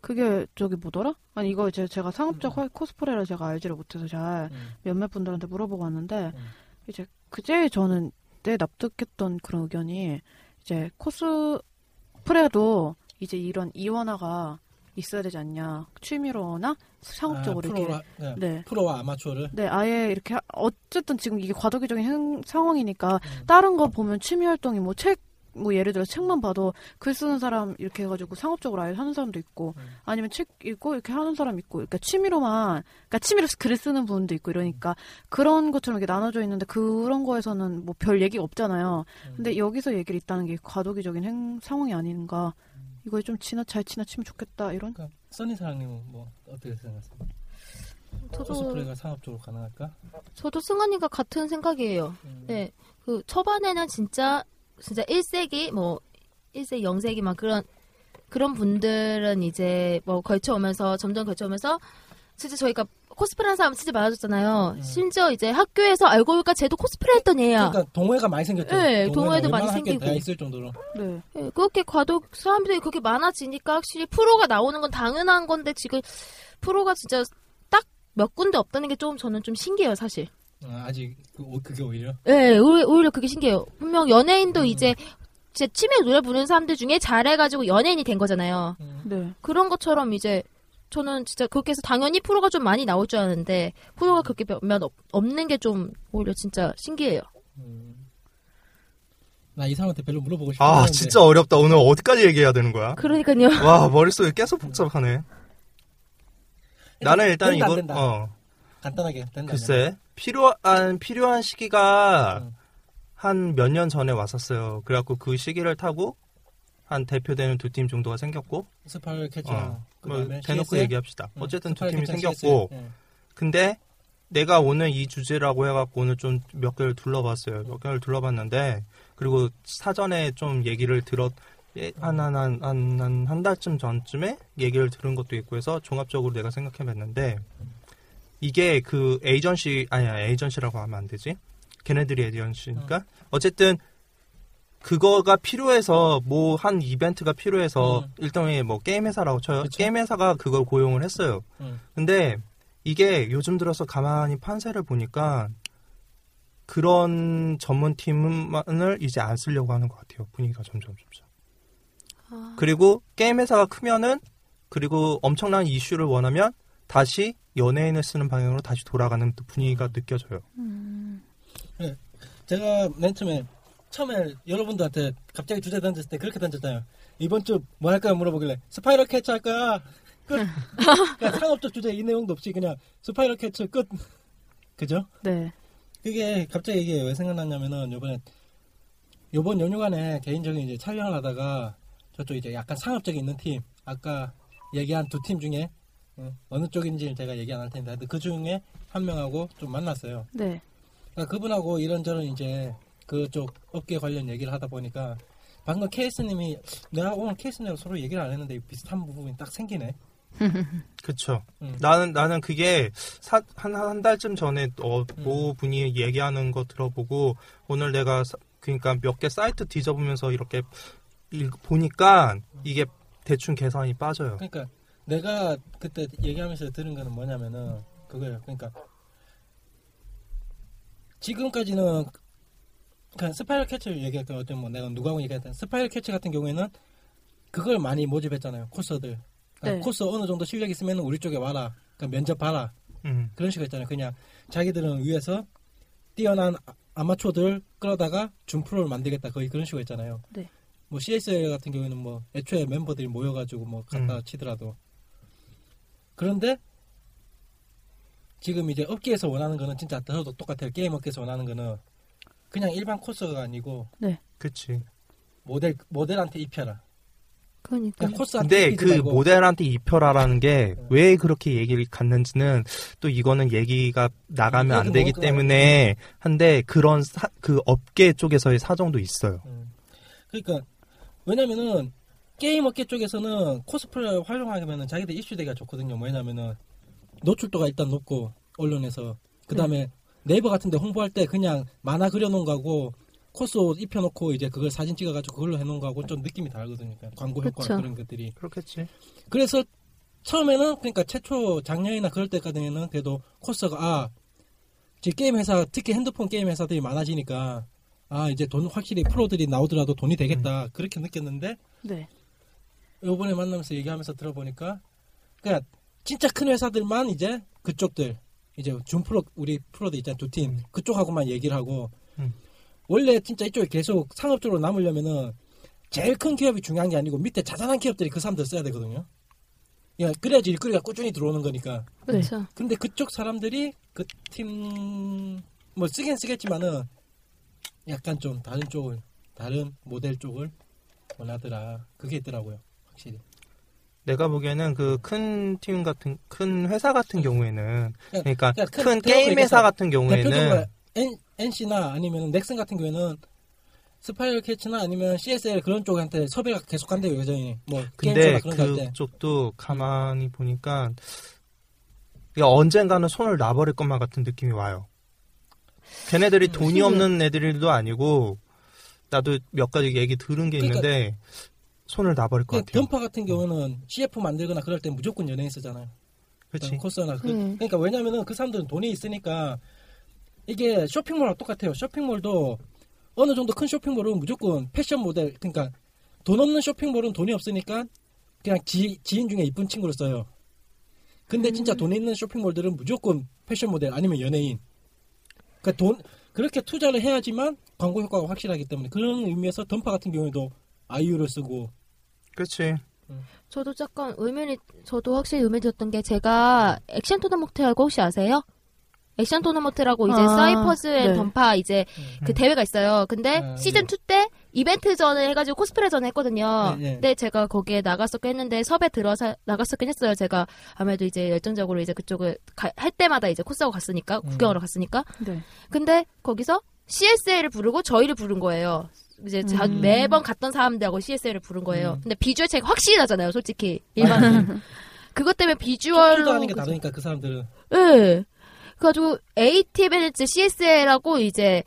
그게 저기 뭐더라? 아니 이거 이제 제가 상업적 화- 코스프레를 제가 알지를 못해서 잘 음. 몇몇 분들한테 물어보고 왔는데 음. 이제 그제 저는 때 납득했던 그런 의견이 이제 코스프레도 이제 이런 이원화가 있어야 되지 않냐 취미로나 상업적으로 아, 이렇게 프로와, 네. 네. 프로와 아마추어를 네, 아예 이렇게 하- 어쨌든 지금 이게 과도기적인 행- 상황이니까 음. 다른 거 보면 취미 활동이 뭐책 뭐 예를 들어 책만 봐도 글 쓰는 사람 이렇게 해가지고 상업적으로 아예 하는 사람도 있고 음. 아니면 책 읽고 이렇게 하는 사람 있고 그러니까 취미로만 그러니까 취미로 글 쓰는 분도 있고 이러니까 그런 것처럼 이렇게 나눠져 있는데 그런 거에서는 뭐 별 얘기가 없잖아요. 음. 근데 여기서 얘기를 있다는 게 과도기적인 행, 상황이 아닌가 이거에 좀 지나 잘 지나치면 좋겠다 이런 그러니까 써니 사장님은 뭐 어떻게 생각하세요? 저도 코스프레가 상업적으로 가능할까? 저도 승환이가 같은 생각이에요. 음. 네. 그 초반에는 진짜 진짜 1세기 뭐 1세기 0세기 막 그런 그런 분들은 이제 뭐 걸쳐오면서 점점 걸쳐오면서 진짜 저희가 코스프레 하는 사람 진짜 많아졌잖아요. 음. 심지어 이제 학교에서 알고 보니까 쟤도 코스프레 했던 애야. 그러니까 동호회가 많이 생겼죠. 네, 동호회도 많이 생기고. 다 있을 정도로. 네. 예, 그렇게 과도 사람들이 그렇게 많아지니까 확실히 프로가 나오는 건 당연한 건데 지금 프로가 진짜 딱 몇 군데 없다는 게 좀 저는 좀 신기해요 사실. 아, 아직 그, 오- 그게 오히려 네, 오히려, 그게 신기해요. 분명 음. 연예인도 이제 제 치매 노래 부르는 사람들 중에 잘해가지고 연예인이 된 거잖아요. 네. 그런 것처럼 이제 저는 진짜 그렇게 해서 당연히 프로가 좀 많이 나올 줄 알았는데 프로가 그렇게 몇몇 없- 없는 게 좀 오히려 진짜 신기해요. 음. 나이 사람한테 별로 물어보고 싶어. 아 진짜 어렵다. 오늘 어디까지 얘기해야 되는 거야? 그러니까요. 와 머릿속이 계속 복잡하네. 나는 일단 된다, 안 이거 된다. 어 간단하게 된다. 글쎄 필요한 필요한 시기가 응. 한몇 년 전에 왔었어요. 그래갖고 그 시기를 타고 한 대표되는 두 팀 정도가 생겼고 스파를 캐쳐. 어, 뭐 그다음에 대놓고? 얘기합시다. 응, 어쨌든 두 팀이 생겼고 CSL. 예. 근데 내가 오늘 이 주제라고 해갖고 오늘 좀 몇 개를 둘러봤어요. 몇 개를 둘러봤는데 그리고 사전에 좀 얘기를 들었 한한한한 한 달쯤 전쯤에 얘기를 들은 것도 있고 해서 종합적으로 내가 생각해봤는데 이게 그 에이전시 아니야 에이전시라고 하면 안 되지. 걔네들이 에이전시니까 어쨌든 그거가 필요해서 뭐 한 이벤트가 필요해서 음. 일종의 뭐 게임 회사라고 쳐요. 그쵸. 게임 회사가 그걸 고용을 했어요. 응. 근데 이게 요즘 들어서 가만히 판세를 보니까 그런 전문 팀만을 이제 안 쓰려고 하는 것 같아요. 분위기가 점점 점점. 아, 그리고 게임 회사가 크면은 그리고 엄청난 이슈를 원하면 다시 연예인을 쓰는 방향으로 다시 돌아가는 또 분위기가 느껴져요. 제가 맨 처음에 처음에 여러분들한테 갑자기 주제 던졌을 때 그렇게 던졌잖아요. 이번 주 뭐 할까요 물어보길래 스파이럴 캣츠 할까? 끝. *laughs* 그러니까 상업적 주제 이 내용도 없이 그냥 스파이럴 캣츠 끝. 그죠? 네. 그게 갑자기 이게 왜 생각났냐면은 요번에 요번 연휴간에 개인적인 이제 촬영을 하다가 저쪽 이제 약간 상업적인 있는 팀 아까 얘기한 두 팀 중에 어, 어느 쪽인지 제가 얘기 안 할 텐데 그 중에 한 명하고 좀 만났어요. 네. 그러니까 그분하고 이런저런 이제 그쪽 업계 관련 얘기를 하다 보니까 방금 케이스님이 내가 오늘 케이스님하고 서로 얘기를 안 했는데 비슷한 부분이 딱 생기네. *laughs* 그쵸. 음. 나는, 나는 그게 사- 한, 한 달쯤 전에 어, 음. 모 분이 얘기하는 거 들어보고 오늘 내가 사- 그러니까 몇 개 사이트 뒤져보면서 이렇게 읽- 보니까 이게 대충 계산이 빠져요. 그러니까 내가 그때 얘기하면서 들은 거는 뭐냐면은 그거예요. 그러니까 지금까지는 그냥 스파이럴 캣츠를 얘기할까 어떤 뭐 내가 누구하고 얘기했던 스파이럴 캣츠 같은 경우에는 그걸 많이 모집했잖아요. 코스들. 그러니까 네. 코스 어느 정도 실력 있으면 우리 쪽에 와라. 그러니까 면접 봐라. 음. 그런 식으로 있잖아요. 그냥 자기들은 위에서 뛰어난 아- 아마추어들 끌어다가 준 프로를 만들겠다. 거의 그런 식으로 있잖아요. 네. 뭐 CSL 같은 경우에는 뭐 애초에 멤버들이 모여가지고 뭐 갖다 음. 치더라도 그런데 지금 이제 업계에서 원하는 거는 진짜 저도 똑같아요. 게임 업계에서 원하는 거는 그냥 일반 코스가 아니고 그치. 모델 모델한테 입혀라. 그러니까. 근데 그 말고 모델한테 입혀라라는 게 왜 그렇게 얘기를 갔는지는 또 이거는 얘기가 나가면 안 되기 때문에 한데 그런 사- 그 업계 쪽에서의 사정도 있어요. 음. 그러니까 왜냐면은 게임 업계 쪽에서는 코스프레를 활용하면은 자기들 이슈되기가 좋거든요. 뭐냐면은 노출도가 일단 높고 언론에서 그 다음에 네 이버 같은데 홍보할 때 그냥 만화 그려놓은 거하고 코스 옷 입혀놓고 이제 그걸 사진 찍어가지고 그걸로 해놓은 거하고 좀 느낌이 다르거든요. 그러니까 광고 효과 그쵸. 그런 것들이. 그렇겠지. 그래서 처음에는 그러니까 최초 작년이나 그럴 때까지는 그래도 코스가 아 지금 게임 회사 특히 핸드폰 게임 회사들이 많아지니까 아 이제 돈 확실히 프로들이 나오더라도 돈이 되겠다 그렇게 느꼈는데 네. 요번에 만나면서 얘기하면서 들어보니까 그러니까 진짜 큰 회사들만 이제 그쪽들 이제 준 프로 우리 프로들 있잖아 두팀 음. 그쪽하고만 얘기를 하고 음. 원래 진짜 이쪽에 계속 상업적으로 남으려면은 제일 큰 기업이 중요한 게 아니고 밑에 자잘한 기업들이 그 사람들 써야 되거든요. 야, 그래야지 일거리가 꾸준히 들어오는 거니까. 그렇죠. 근데 그쪽 사람들이 그 팀 뭐 쓰긴 쓰겠지만은 약간 좀 다른 쪽을 다른 모델 쪽을 원하더라. 그게 있더라고요. 확실히. 내가 보기에는 그 큰 팀 같은 큰 회사 같은 경우에는 그러니까 그러니까 큰- 큰 게임 회사 같은 경우에는 N, NC나 아니면 넥슨 같은 경우에는 스파이럴 캣츠나 아니면 CSL 그런 쪽한테 섭외가 계속 간대요 여전히 뭐 근데. 그쪽도 가만히 보니까 이게 언젠가는 손을 놔버릴 것만 같은 느낌이 와요. 걔네들이 음, 돈이 없는 애들도 아니고 나도 몇 가지 얘기 들은 게 그러니까 있는데 손을 놔버릴 것그 같아요. 던파 같은 경우는 CF 만들거나 그럴 때 무조건 연예인 쓰잖아요. 그렇지. 코스나 그, 음. 그러니까 왜냐면은 그 사람들은 돈이 있으니까 이게 쇼핑몰하고 똑같아요. 쇼핑몰도 어느 정도 큰 쇼핑몰은 무조건 패션 모델 그러니까 돈 없는 쇼핑몰은 돈이 없으니까 그냥 지, 지인 중에 이쁜 친구를 써요. 근데 진짜 돈 있는 쇼핑몰들은 무조건 패션 모델 아니면 연예인. 그러니까 돈 그렇게 투자를 해야지만 광고 효과가 확실하기 때문에 그런 의미에서 던파 같은 경우에도 아이유를 쓰고 그렇지. 저도 약간 의문이 저도 확실히 의문이 들었던 게 제가 액션 토너먼트라고 혹시 아세요? 액션 토너먼트라고 이제 아, 사이퍼즈 and 네. 던파 이제 그 대회가 있어요. 근데 아, 시즌 2때 이벤트 전을 해가지고 코스프레 전을 했거든요. 네, 네. 근데 제가 거기에 나갔었고 했는데 섭외 들어서 나갔었긴 했어요. 제가 아무래도 이제 열정적으로 이제 그쪽을 가- 할 때마다 이제 코스하고 갔으니까 음. 구경하러 갔으니까. 네. 근데 거기서 CSL을 부르고 저희를 부른 거예요. 이제 자- 음. 매번 갔던 사람들하고 CSL을 부른 거예요. 음. 근데 비주얼 차이가 확실히 나잖아요, 솔직히. 일반은. 그것 때문에 비주얼로. 하는 게 다르니까 그 사람들은 예. 그래가지고 ATB는 CSL하고 이제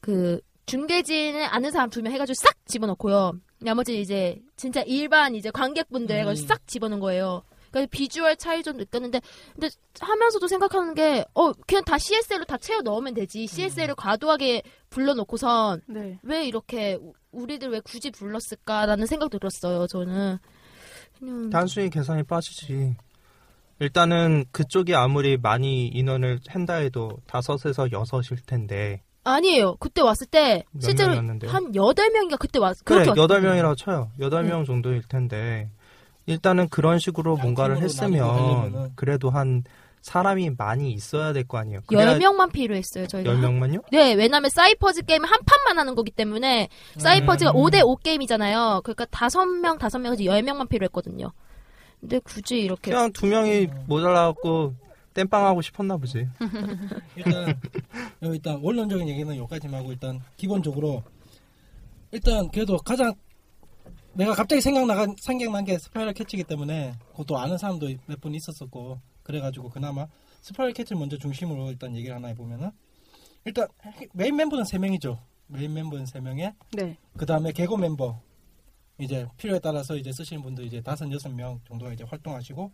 그 중계진을 아는 사람 두 명 해가지고 싹 집어넣고요. 나머지 이제 진짜 일반 이제 관객분들 음. 해가지고 싹 집어넣은 거예요. 그러니까 비주얼 차이 좀 느꼈는데 근데 하면서도 생각하는 게 어 그냥 다 CSL로 다 채워 넣으면 되지 CSL을 과도하게 불러놓고선 네. 왜 이렇게 우- 우리들 왜 굳이 불렀을까라는 생각도 들었어요. 저는 그냥 단순히 계산이 빠지지. 일단은 그쪽이 아무리 많이 인원을 한다 해도 다섯에서 여섯일 텐데. 아니에요. 그때 왔을 때몇 실제로 명이었는데요? 한 여덟 명인가 그때 왔 그래, 여덟 명이라고 쳐요. 여덟 명 정도일 텐데. 일단은 그런 식으로 뭔가를 했으면. 그래도 한 사람이 많이 있어야 될 거 아니에요. 그래야 열 명만 필요했어요. 저희가. 열 명만요? 네, 왜냐면 사이퍼즈 게임은 한 판만 하는 거기 때문에 사이퍼즈가 음. 5대 5 게임이잖아요. 그러니까 다섯 명, 다섯 명에서 열 명만 필요했거든요. 근데 굳이 이렇게 그냥 두 명이 모자라갖고 땜빵 하고 싶었나 보지. *laughs* 일단 여기 일단 원론적인 얘기는 여기까지만 하고 일단 기본적으로 일단 그래도 가장 내가 갑자기 생각나간 생각난 게 스파이럴 캣츠이기 때문에 그것도 아는 사람도 몇 분 있었었고 그래가지고 그나마 스파이럴 캣츠를 먼저 중심으로 일단 얘기를 하나 해보면은 일단 메인 멤버는 세 명이죠 메인 멤버는 세 명에 네. 그 다음에 객원 멤버 이제 필요에 따라서 이제 쓰시는 분들 이제 다섯 여섯 명 정도가 이제 활동하시고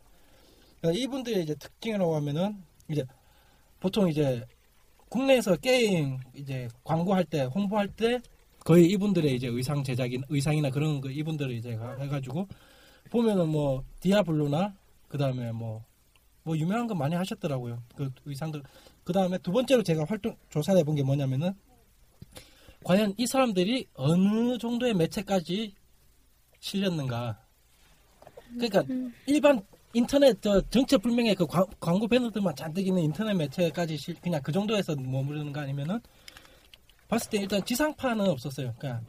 그러니까 이분들의 이제 특징이라고 하면은 이제 보통 이제 국내에서 게임 이제 광고할 때 홍보할 때 거의 이분들의 이제 의상 제작인 의상이나 그런 거 이분들을 이제 가- 해가지고 보면은 뭐 디아블로나 그 다음에 뭐뭐 유명한 거 많이 하셨더라고요. 그 의상들. 그 다음에 두 번째로 제가 활동 조사를 해본 게 뭐냐면은 과연 이 사람들이 어느 정도의 매체까지 실렸는가. 그러니까 일반 인터넷 저 정체 불명의 그 광, 광고 배너들만 잔뜩 있는 인터넷 매체까지 실, 그냥 그 정도에서 머무르는가 아니면은 봤을 때 일단 지상파는 없었어요. 그러니까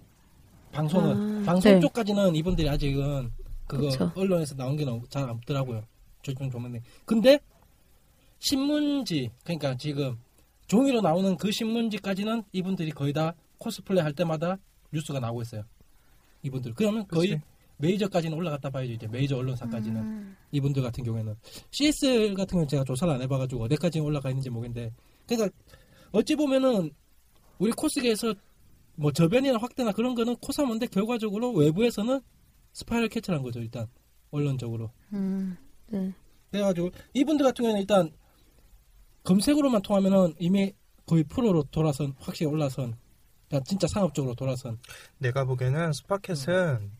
방송은 아, 방송 네. 쪽까지는 이분들이 아직은 그거 그쵸. 언론에서 나온 게 잘 없더라고요. 조금 조만데. 근데 신문지 그러니까 지금 종이로 나오는 그 신문지까지는 이분들이 거의 다 코스플레이 할 때마다 뉴스가 나오고 있어요. 이분들. 그러면 거의 그치. 메이저까지는 올라갔다 봐야죠. 이제 메이저 언론사까지는 음. 이분들 같은 경우에는 CS 같은 경우는 제가 조사를 안 해봐가지고 어디까지 올라가 있는지 모르겠는데 그러니까 어찌 보면은 우리 코스계에서 뭐 저변이나 확대나 그런 거는 코사모인데 결과적으로 외부에서는 스파이럴 캣츠란 거죠 일단 언론적으로 음. 네. 그래가지고 이분들 같은 경우는 일단 검색으로만 통하면은 이미 거의 프로로 돌아선 확실히 올라선 그러니까 진짜 상업적으로 돌아선 내가 보기에는 스파캣은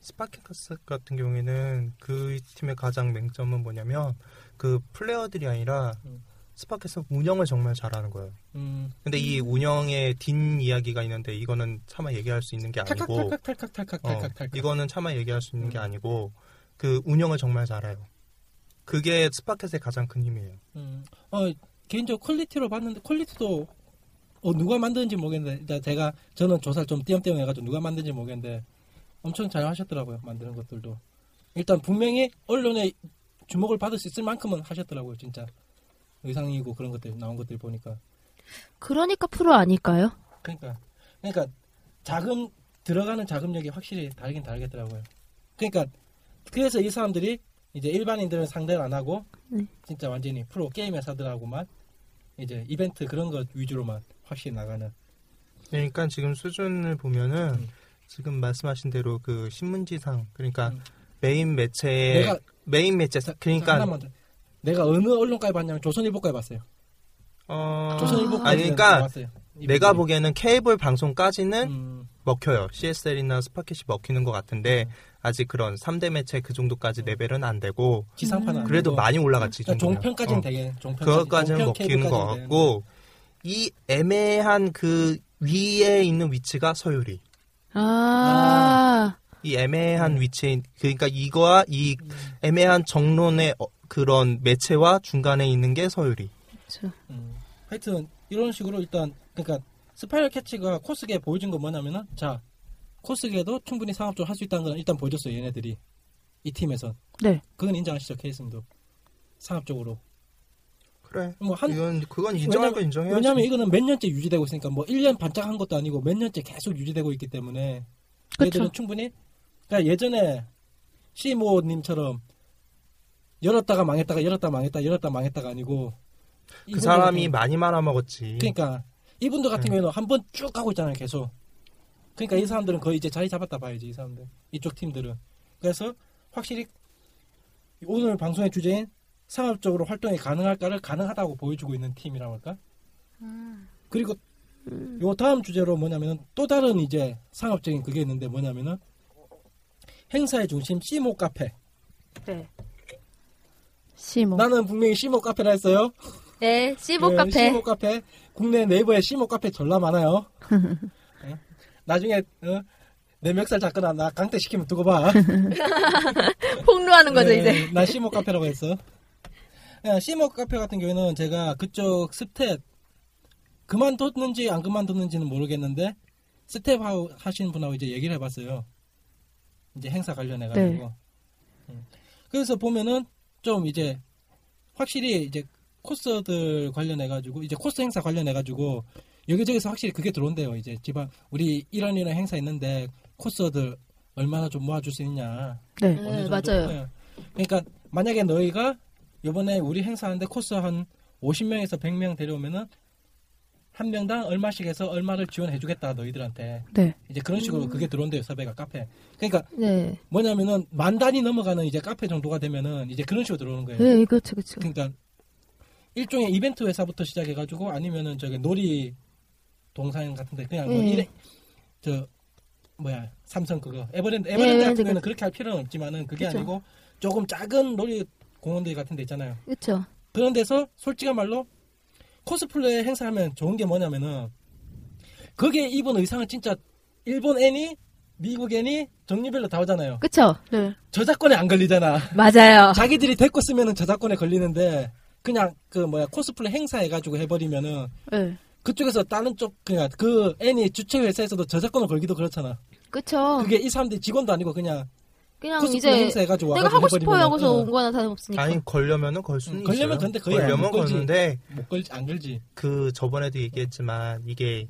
스파캣 같은 경우에는 그 팀의 가장 맹점은 뭐냐면 그 플레이어들이 아니라 음. 스파캣은 운영을 정말 잘하는 거예요. 음, 근데 이 운영의 뒷 이야기가 있는데 이거는 차마 얘기할 수 있는 게 아니고 탈칵탈칵탈칵탈칵 어, 이거는 차마 얘기할 수 있는 게 음. 아니고 그 운영을 정말 잘해요. 그게 스파캣의 가장 큰 힘이에요. 음, 어, 개인적으로 quality로 봤는데 quality도 어, 누가 만드는지 모르겠는데 제가 저는 조사를 좀 띄엄띄엄 해가지고 누가 만드는지 모르겠는데 엄청 잘 하셨더라고요 만드는 것들도 일단 분명히 언론의 주목을 받을 수 있을 만큼은 하셨더라고요 진짜 의상이고 그런 것들 나온 것들 보니까 그러니까 프로 아닐까요? 그러니까 그러니까 자금 들어가는 자금력이 확실히 다르긴 다르겠더라고요. 그러니까 그래서 이 사람들이 이제 일반인들은 상대를 안 하고 네. 진짜 완전히 프로 게임 회사들하고만 이제 이벤트 그런 것 위주로만 확실히 나가는. 그러니까 지금 수준을 보면은 음. 지금 말씀하신 대로 그 신문지상 그러니까 음. 메인 매체의 메인 매체 사- 그러니까. 내가 어느 언론까지 봤냐면 조선일보까지 봤어요. 어 조선일보까지 아니 그러니까 봤어요. 내가 보기에는 케이블 방송까지는 음, 먹혀요. CSL이나 스파캣이 먹히는 것 같은데 음. 아직 그런 3대 매체 그 정도까지 레벨은 안 되고 지상파는 안 그래도. 많이 올라갔지. 이 그러니까. 종편까지는 어. 되게 종편 그것까지는 먹히는 것 같고 이 애매한 그 위에 있는 위치가 서유리. 아, 이 애매한 음. 위치에 그러니까 이거와 이 애매한 정론의 어, 그런 매체와 중간에 있는 게 서유리. 음. 하여튼 이런 식으로 일단 그러니까 스파이럴 캣츠가 코스계 보여준 건 뭐냐면은 자 코스게도 충분히 상업적으로 할 수 있다는 건 일단 보여줬어요 얘네들이 이 팀에서 네. 그건 인정하시죠 케이슨도 상업적으로 그래. 뭐 한 이건 그건 인정할 거 인정해야지. 왜냐면 이거는 몇 년째 유지되고 있으니까 뭐 1년 반짝 한 것도 아니고 몇 년째 계속 유지되고 있기 때문에 그쵸. 얘들은 충분히 그러니까 예전에 시모님처럼 열었다가 망했다가 열었다 망했다 열었다 망했다가 아니고 그 사람이 같은- 많이 말아 먹었지. 그러니까 이분들 같은 음. 경우에는 한 번 쭉 가고 있잖아요 계속. 그러니까 이 사람들은 거의 이제 자리 잡았다 봐야지 이 사람들. 이쪽 팀들은. 그래서 확실히 오늘 방송의 주제인 상업적으로 활동이 가능할까를 가능하다고 보여주고 있는 팀이라고 할까? 그리고 요 다음 주제로 뭐냐면은 또 다른 이제 상업적인 그게 있는데 뭐냐면은 행사의 중심 시모 카페. 네. 시모. 나는 분명히 시모 카페라 했어요 네, C모 네, 카페. C모 카페 국내 네이버에 C모 카페 졸라 많아요. 어? *laughs* 나중에 어? 내 멱살 잡거나 나 강퇴 시키면 두고 봐. *laughs* 폭로하는 거죠, 네, 이제. 나 C모 카페라고 했어. 야, C모 카페 같은 경우에는 제가 그쪽 스텝 그만뒀는지 안 그만뒀는지는 모르겠는데 스텝 하시는 분하고 이제 얘기를 해봤어요. 이제 행사 관련해 가지고. 음. 그래서 보면은 좀 이제 확실히 이제 코스들 관련해 가지고 이제 코스 행사 관련해 가지고 여기저기서 확실히 그게 들어온대요. 이제 지방 우리 이런 이런 행사 있는데 코스들 얼마나 좀 모아줄 수 있냐. 네. 네? 맞아요. 네. 그러니까 만약에 너희가 이번에 우리 행사하는데 코스 한 50명에서 100명 데려오면은 한 명당 얼마씩 해서 얼마를 지원해 주겠다 너희들한테 네. 이제 그런 식으로 그게 들어온대요 섭외가 카페. 그러니까 네. 뭐냐면은 만 단위 넘어가는 이제 카페 정도가 되면은 이제 그런 식으로 들어오는 거예요. 네, 그렇죠, 그렇죠. 그러니까 일종의 이벤트 회사부터 시작해 가지고 아니면은 저기 놀이 동상 같은데 그냥 뭐 네. 이래 저 뭐야 삼성 그거 에버랜드 네, 에버랜드 같은 에버랜드 경우는 그- 그렇게 할 필요는 없지만은 그게 그쵸. 아니고 조금 작은 놀이 공원들 같은 데 있잖아요. 그렇죠. 그런 데서 솔직한 말로 코스플레이 행사하면 좋은 게 뭐냐면은 거기에 입은 의상은 진짜 일본 애니 미국 애니 종류별로 다 오잖아요. 그렇죠. 네. 저작권에 안 걸리잖아. 맞아요. *laughs* 자기들이 데리고 쓰면은 저작권에 걸리는데 그냥 그 뭐야 코스플레이 행사 해가지고 해버리면은 네. 그쪽에서 다른 쪽 그냥 그 애니 주최 회사에서도 저작권을 걸기도 그렇잖아. 그렇죠. 그게 이 사람들이 직원도 아니고 그냥 그냥 이제 내가 하고 싶어요 하고서 어, 온 거나 다름없으니까. 아니 걸려면은 걸 수는 음, 걸려면 있어요. 근데 거의 안 걸려면 걸지. 걸는데 못 걸지 안 걸지. 그 저번에도 얘기했지만 이게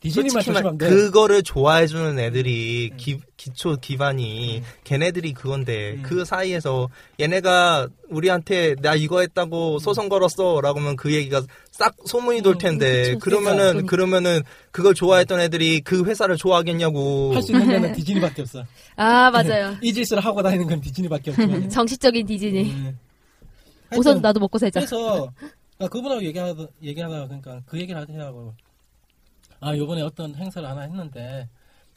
디즈니만 조심하면 돼. 그거를 좋아해주는 애들이 음. 기, 기초 기반이 음. 걔네들이 그건데 음. 그 사이에서 얘네가 우리한테 나 이거 했다고 소송 걸었어라고 하면 그 얘기가 싹 소문이 돌 음, 텐데 그치. 그러면은 그러니까. 그러면은 그걸 좋아했던 애들이 그 회사를 좋아하겠냐고 할 수 있는 데는 *laughs* 디즈니밖에 없어. 아 맞아요. *laughs* 이 짓을 하고 다니는 건 디즈니밖에 없지만. 정치적인 디즈니. 음. 우선 나도 먹고 살자. 그래서 아, 그분하고 얘기하다 얘기하다가 그러니까 그 얘기를 하더라고. 아 요번에 어떤 행사를 하나 했는데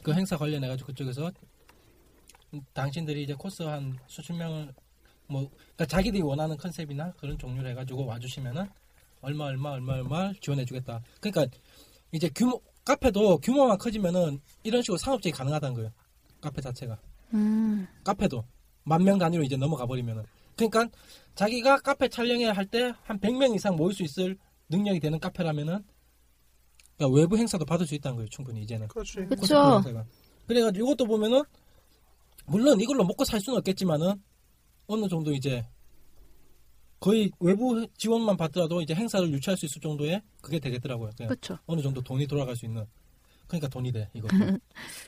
그 행사 관련해 가지고 그쪽에서 당신들이 이제 코스 한 수십 명을 뭐 그러니까 자기들이 원하는 컨셉이나 그런 종류를 해가지고 와주시면은 얼마 얼마 얼마 얼마 지원해주겠다. 그러니까 이제 규모 카페도 규모만 커지면은 이런 식으로 상업적이 가능하다는 거예요. 카페 자체가. 음. 카페도 만 명 단위로 이제 넘어가 버리면은 그러니까 자기가 카페 촬영회 할때 한 100명 이상 모일 수 있을 능력이 되는 카페라면은 그러니까 외부 행사도 받을 수 있다는 거예요 충분히 이제는 행사가. 그래가지고 이것도 보면은 물론 이걸로 먹고 살 수는 없겠지만은 어느 정도 이제 거의 외부 지원만 받더라도 이제 행사를 유치할 수 있을 정도의 그게 되겠더라고요. 그렇죠. 어느 정도 돈이 돌아갈 수 있는 그러니까 돈이 돼 이거. *laughs*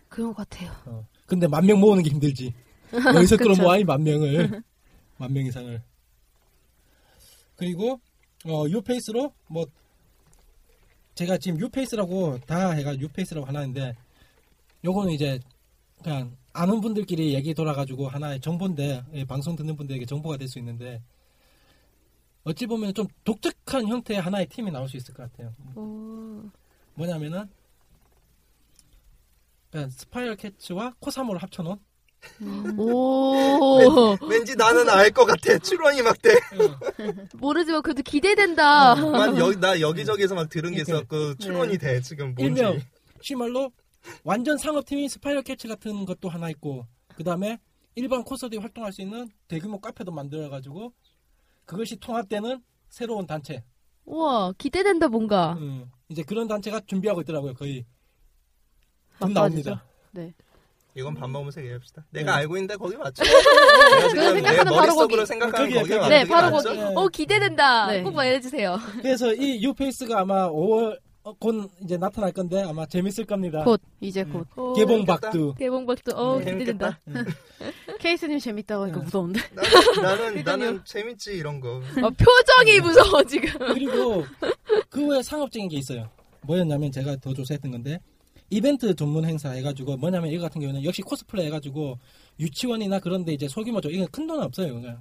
그런 것 같아요. 어. 근데 만 명 모으는 게 힘들지. *laughs* 그쵸. 끌어모아 이만 명을 만 명 이상을. 그리고 어, 요 페이스로 뭐 제가 지금 요 페이스라고 다 해가 요 페이스라고 하나인데 요거는 이제 그냥 아는 분들끼리 얘기 돌아가지고 하나의 정보인데 예, 방송 듣는 분들에게 정보가 될 수 있는데 어찌 보면 좀 독특한 형태의 하나의 팀이 나올 수 있을 것 같아요. 오. 뭐냐면은 그냥 스파이럴 캣츠와 코사모를 합쳐놓은 오 왠 지 나는 알 것 같아. 추론이 막 돼. 모르지만 그래도 기대된다. 난 여기 나 여기저기서 막 들은 게. 있었고 추론이 돼 지금 뭔지. 일명 쉬운 말로 완전 상업팀이 스파이럴 캣츠 같은 것도 하나 있고 그 다음에 일반 콘서트에 활동할 수 있는 대규모 카페도 만들어가지고 그것이 통합되는 새로운 단체 우와 기대된다 뭔가. 음, 이제 그런 단체가 준비하고 있더라고요 거의 돈 막바지죠. 나옵니다 네. 이건 밥 먹으면서 얘기합시다. 내가 네. 알고 있는데 거기 맞죠? *laughs* 내가 지금 내 생각하는 바로 머릿속으로 거기. 생각하는 거기. 네 맞- 바로 맞죠? 거기. 맞죠? 어 기대된다. 네. 꼭 말해주세요. 그래서 이 유페이스가 아마 5월 어, 곧 이제 나타날 건데 아마 재밌을 겁니다 곧 이제 음. 곧. 어, 개봉 박두 개봉박도 어 음, 기대된다. *laughs* 케이스님 재밌다고 하니까 네. 무서운데. 나는 나는, 나는 재밌지 이런 거. 어, 표정이 무서워 지금. 그리고 그 외에 상업적인 게 있어요. 뭐였냐면 제가 더 조사했던 건데 이벤트 전문 행사 해가지고 뭐냐면 이거 같은 경우는 역시 코스플레이 해가지고 유치원이나 그런데 이제 소규모죠. 이건 큰 돈 없어요. 그냥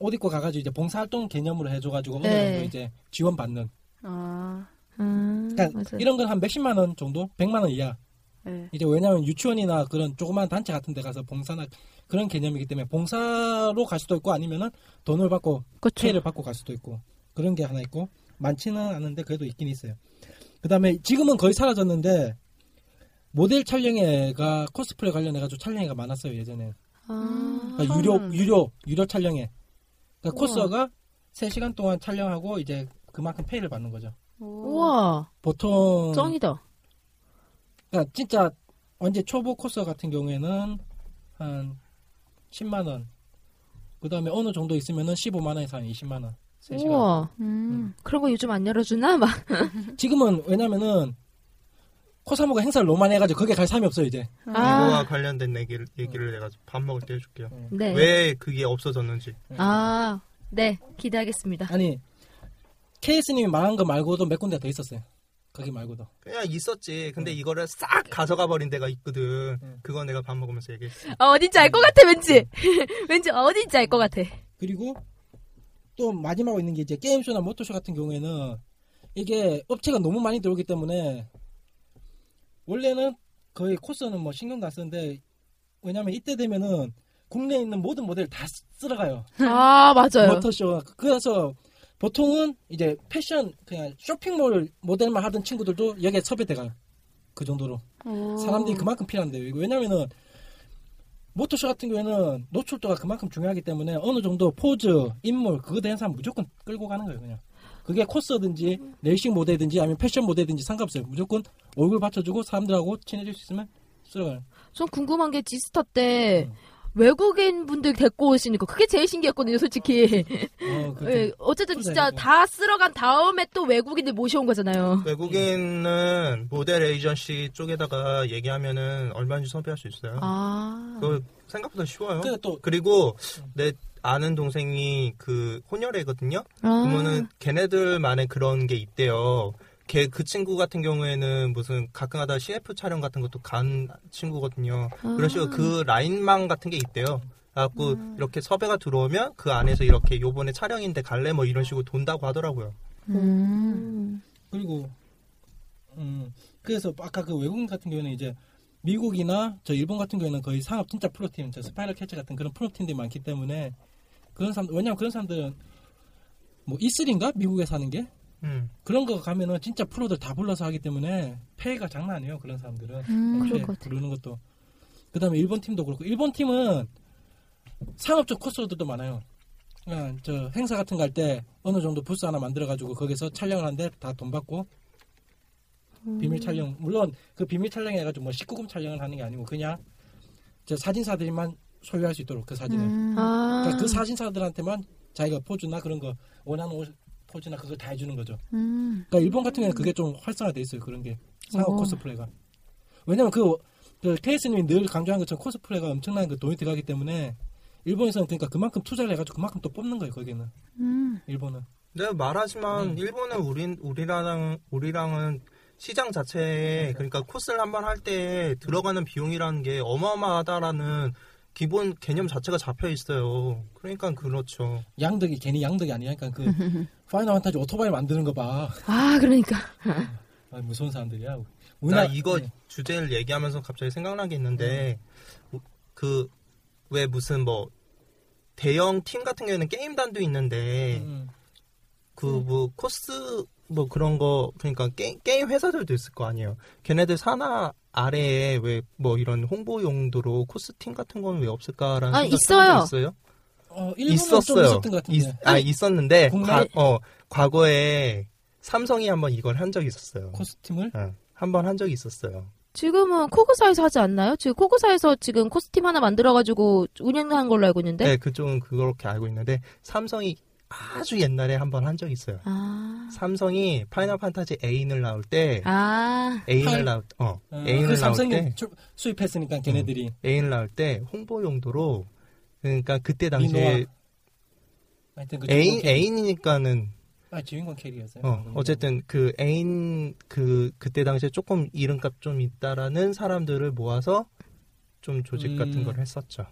옷 입고 가가지고 이제 봉사활동 개념으로 해줘가지고 어느 네. 정도 이제 지원 받는. 아, 음, 그러니까 맞아요. 이런 건 한 몇십만 원 정도, 백만 원 이하. 네. 이제 왜냐하면 유치원이나 그런 조그만 단체 같은 데 가서 봉사나 그런 개념이기 때문에 봉사로 갈 수도 있고 아니면은 돈을 받고 그렇죠. 피해를 받고 갈 수도 있고 그런 게 하나 있고 많지는 않은데 그래도 있긴 있어요. 그 다음에 지금은 거의 사라졌는데 모델 촬영회가 코스프레 관련해가지고 촬영회가 많았어요 예전에. 아, 그러니까 유료. 유료 유료 촬영회. 그러니까. 코스가 3 시간 동안 촬영하고 이제 그만큼 페이를 받는 거죠. 우와 보통 짱이다. 그러니까 진짜 완전 초보 코스 같은 경우에는 한 10만 원. 그다음에 어느 정도 있으면은 15만 원에서 한 20만 원. 3시간. 우와 음. 그런 거 요즘 안 열어주나 막. 지금은 왜냐면은 코사모가 행사를 너무 많이 해가지고 거기에 갈 사람이 없어요 이제. 아. 이거와 관련된 얘기를 얘기를 내가 밥 먹을 때 해줄게요. 네. 왜 그게 없어졌는지. 아, 네 기대하겠습니다. 아니 케이스님이 말한 거 말고도 몇 군데 더 있었어요. 거기 말고도. 그냥 있었지. 근데 이거를 싹 가져가 버린 데가 있거든. 음. 그거 내가 밥 먹으면서 얘기했어. 어, 어딘지 알 것 같아 왠지. *laughs* 왠지 어딘지 알 것 같아. 그리고 또 마지막으로 있는 게 이제 게임쇼나 모토쇼 같은 경우에는 이게 업체가 너무 많이 들어오기 때문에 원래는 거의 코스는 뭐 신경도 안 쓰는데 왜냐면 이때 되면은 국내에 있는 모든 모델 다 쓸어가요. *laughs* 아 맞아요. 모터쇼. 그래서 보통은 이제 패션 그냥 쇼핑몰 모델만 하던 친구들도 여기에 섭외돼가요. 그 정도로 오. 사람들이 그만큼 필요한데요. 왜냐면은 모터쇼 같은 경우에는 노출도가 그만큼 중요하기 때문에 어느 정도 포즈, 인물 그거 대한 사람 무조건 끌고 가는 거예요. 그냥 그게 코스든지 레이싱 모델든지 아니면 패션 모델든지 상관없어요. 무조건 얼굴 받쳐주고 사람들하고 친해질 수 있으면 쓸어가요. 전 궁금한 게 지스타 때 음. 외국인 분들 데리고 오시니까 그게 제일 신기했거든요, 솔직히. 어, 그렇게. *laughs* 예, 어쨌든 진짜 풀자니까. 다 쓸어간 다음에 또 외국인들 모셔온 거잖아요. 외국인은 모델 에이전시 쪽에다가 얘기하면은 얼마인지 섭외할 수 있어요. 아. 그거 생각보다 쉬워요. 또 그리고 내 아는 동생이 그 혼혈애거든요. 아. 그러면은 걔네들만의 그런 게 있대요. 걔 그 친구 같은 경우에는 무슨 가끔가다 CF 촬영 같은 것도 간 친구거든요. 그런 식으로 그 라인망 같은 게 있대요. 그래갖고 이렇게 섭외가 들어오면 그 안에서 이렇게 요번에 촬영인데 갈래 뭐 이런 식으로 돈다고 하더라고요. 음. 그리고 음 그래서 아까 그 외국인 같은 경우는 이제 미국이나 저 일본 같은 경우에는 거의 상업 진짜 프로팀, 저 스파이럴 캣츠 같은 그런 프로팀들이 많기 때문에 그런 사람 왜냐면 그런 사람들은 뭐 E3인가 미국에 사는 게 음. 그런 거 가면은 진짜 프로들 다 불러서 하기 때문에 폐가 장난 아니에요 그런 사람들은 음, 같아. 부르는 것도 그다음에 일본 팀도 그렇고 일본 팀은 상업적 코스들도 많아요. 그냥 저 행사 같은 거 할 때 어느 정도 부스 하나 만들어 가지고 거기서 촬영을 하는데 다 돈 받고 음. 비밀 촬영 물론 그 비밀 촬영 해 가지고 뭐 19금 촬영을 하는 게 아니고 그냥 저 사진사들만 소유할 수 있도록 그 사진을 음. 아. 그러니까 그 사진사들한테만 자기가 포즈나 그런 거 원하는 옷, 포즈나 그걸 다 해주는 거죠. 음. 그러니까 일본 같은 경우는 그게 좀 활성화돼 있어요. 그런 게 상업 오. 코스프레가. 왜냐면 그, 그 케이스님이 늘 강조한 것처럼 코스프레가 엄청난 그 돈이 들어가기 때문에 일본에서는 그러니까 그만큼 투자를 해가지고 그만큼 또 뽑는 거예요. 거기는 음. 일본은. 내가 말하지만 음. 일본은 우린 우리랑 우리랑은 시장 자체에 그러니까 코스를 한번 할 때 들어가는 비용이라는 게 어마어마하다라는 기본 개념 자체가 잡혀 있어요. 그러니까 그렇죠. 양덕이 괜히 양덕이 아니야. 그러니까 그 *laughs* 파이널 판타지 오토바이 만드는 거 봐. 아, 그러니까. *laughs* 아, 무서운 사람들이야. 나 우리나라- 이거 네. 주제를 얘기하면서 갑자기 생각난 게 있는데 우- 그왜 무슨 뭐 대형 팀 같은 경우에는 게임단도 있는데 음. 그뭐 코스 뭐 그런 거 그러니까 게, 게임 회사들도 있을 거 아니에요. 걔네들 산하 아래에 왜 뭐 이런 홍보 용도로 코스 팀 같은 건 왜 없을까라는 아, 생각 있어요. 있어요? 어, 있었어요. 있었던 것 같은데. 있- 아 있었는데 국내- 과, 어 과거에 삼성이 한번 이걸 한 적이 있었어요. 코스튬을 한번 한 적이 있었어요. 지금은 코그사에서 하지 않나요? 지금 코그사에서 지금 코스튬 하나 만들어가지고 운영하는 걸로 알고 있는데. 네, 그쪽은 그렇게 알고 있는데 삼성이 아주 옛날에 한 번 한 적이 있어요. 아. 삼성이 Final Fantasy eight을 나올 때 아. eight을 팔- 나올 어 어, eight을 그 나올 삼성이 때 주- 수입했으니까 걔네들이 eight을 나올 때 홍보 용도로 그러니까 그때. 당시에 하여튼 그 eight. eight이니까는 아 주인공 캐릭이었어요. 어 어쨌든 그 애인 그 그때 당시에 조금 이름값 좀 있다라는 사람들을 모아서 좀 조직 음. 같은 걸 했었죠.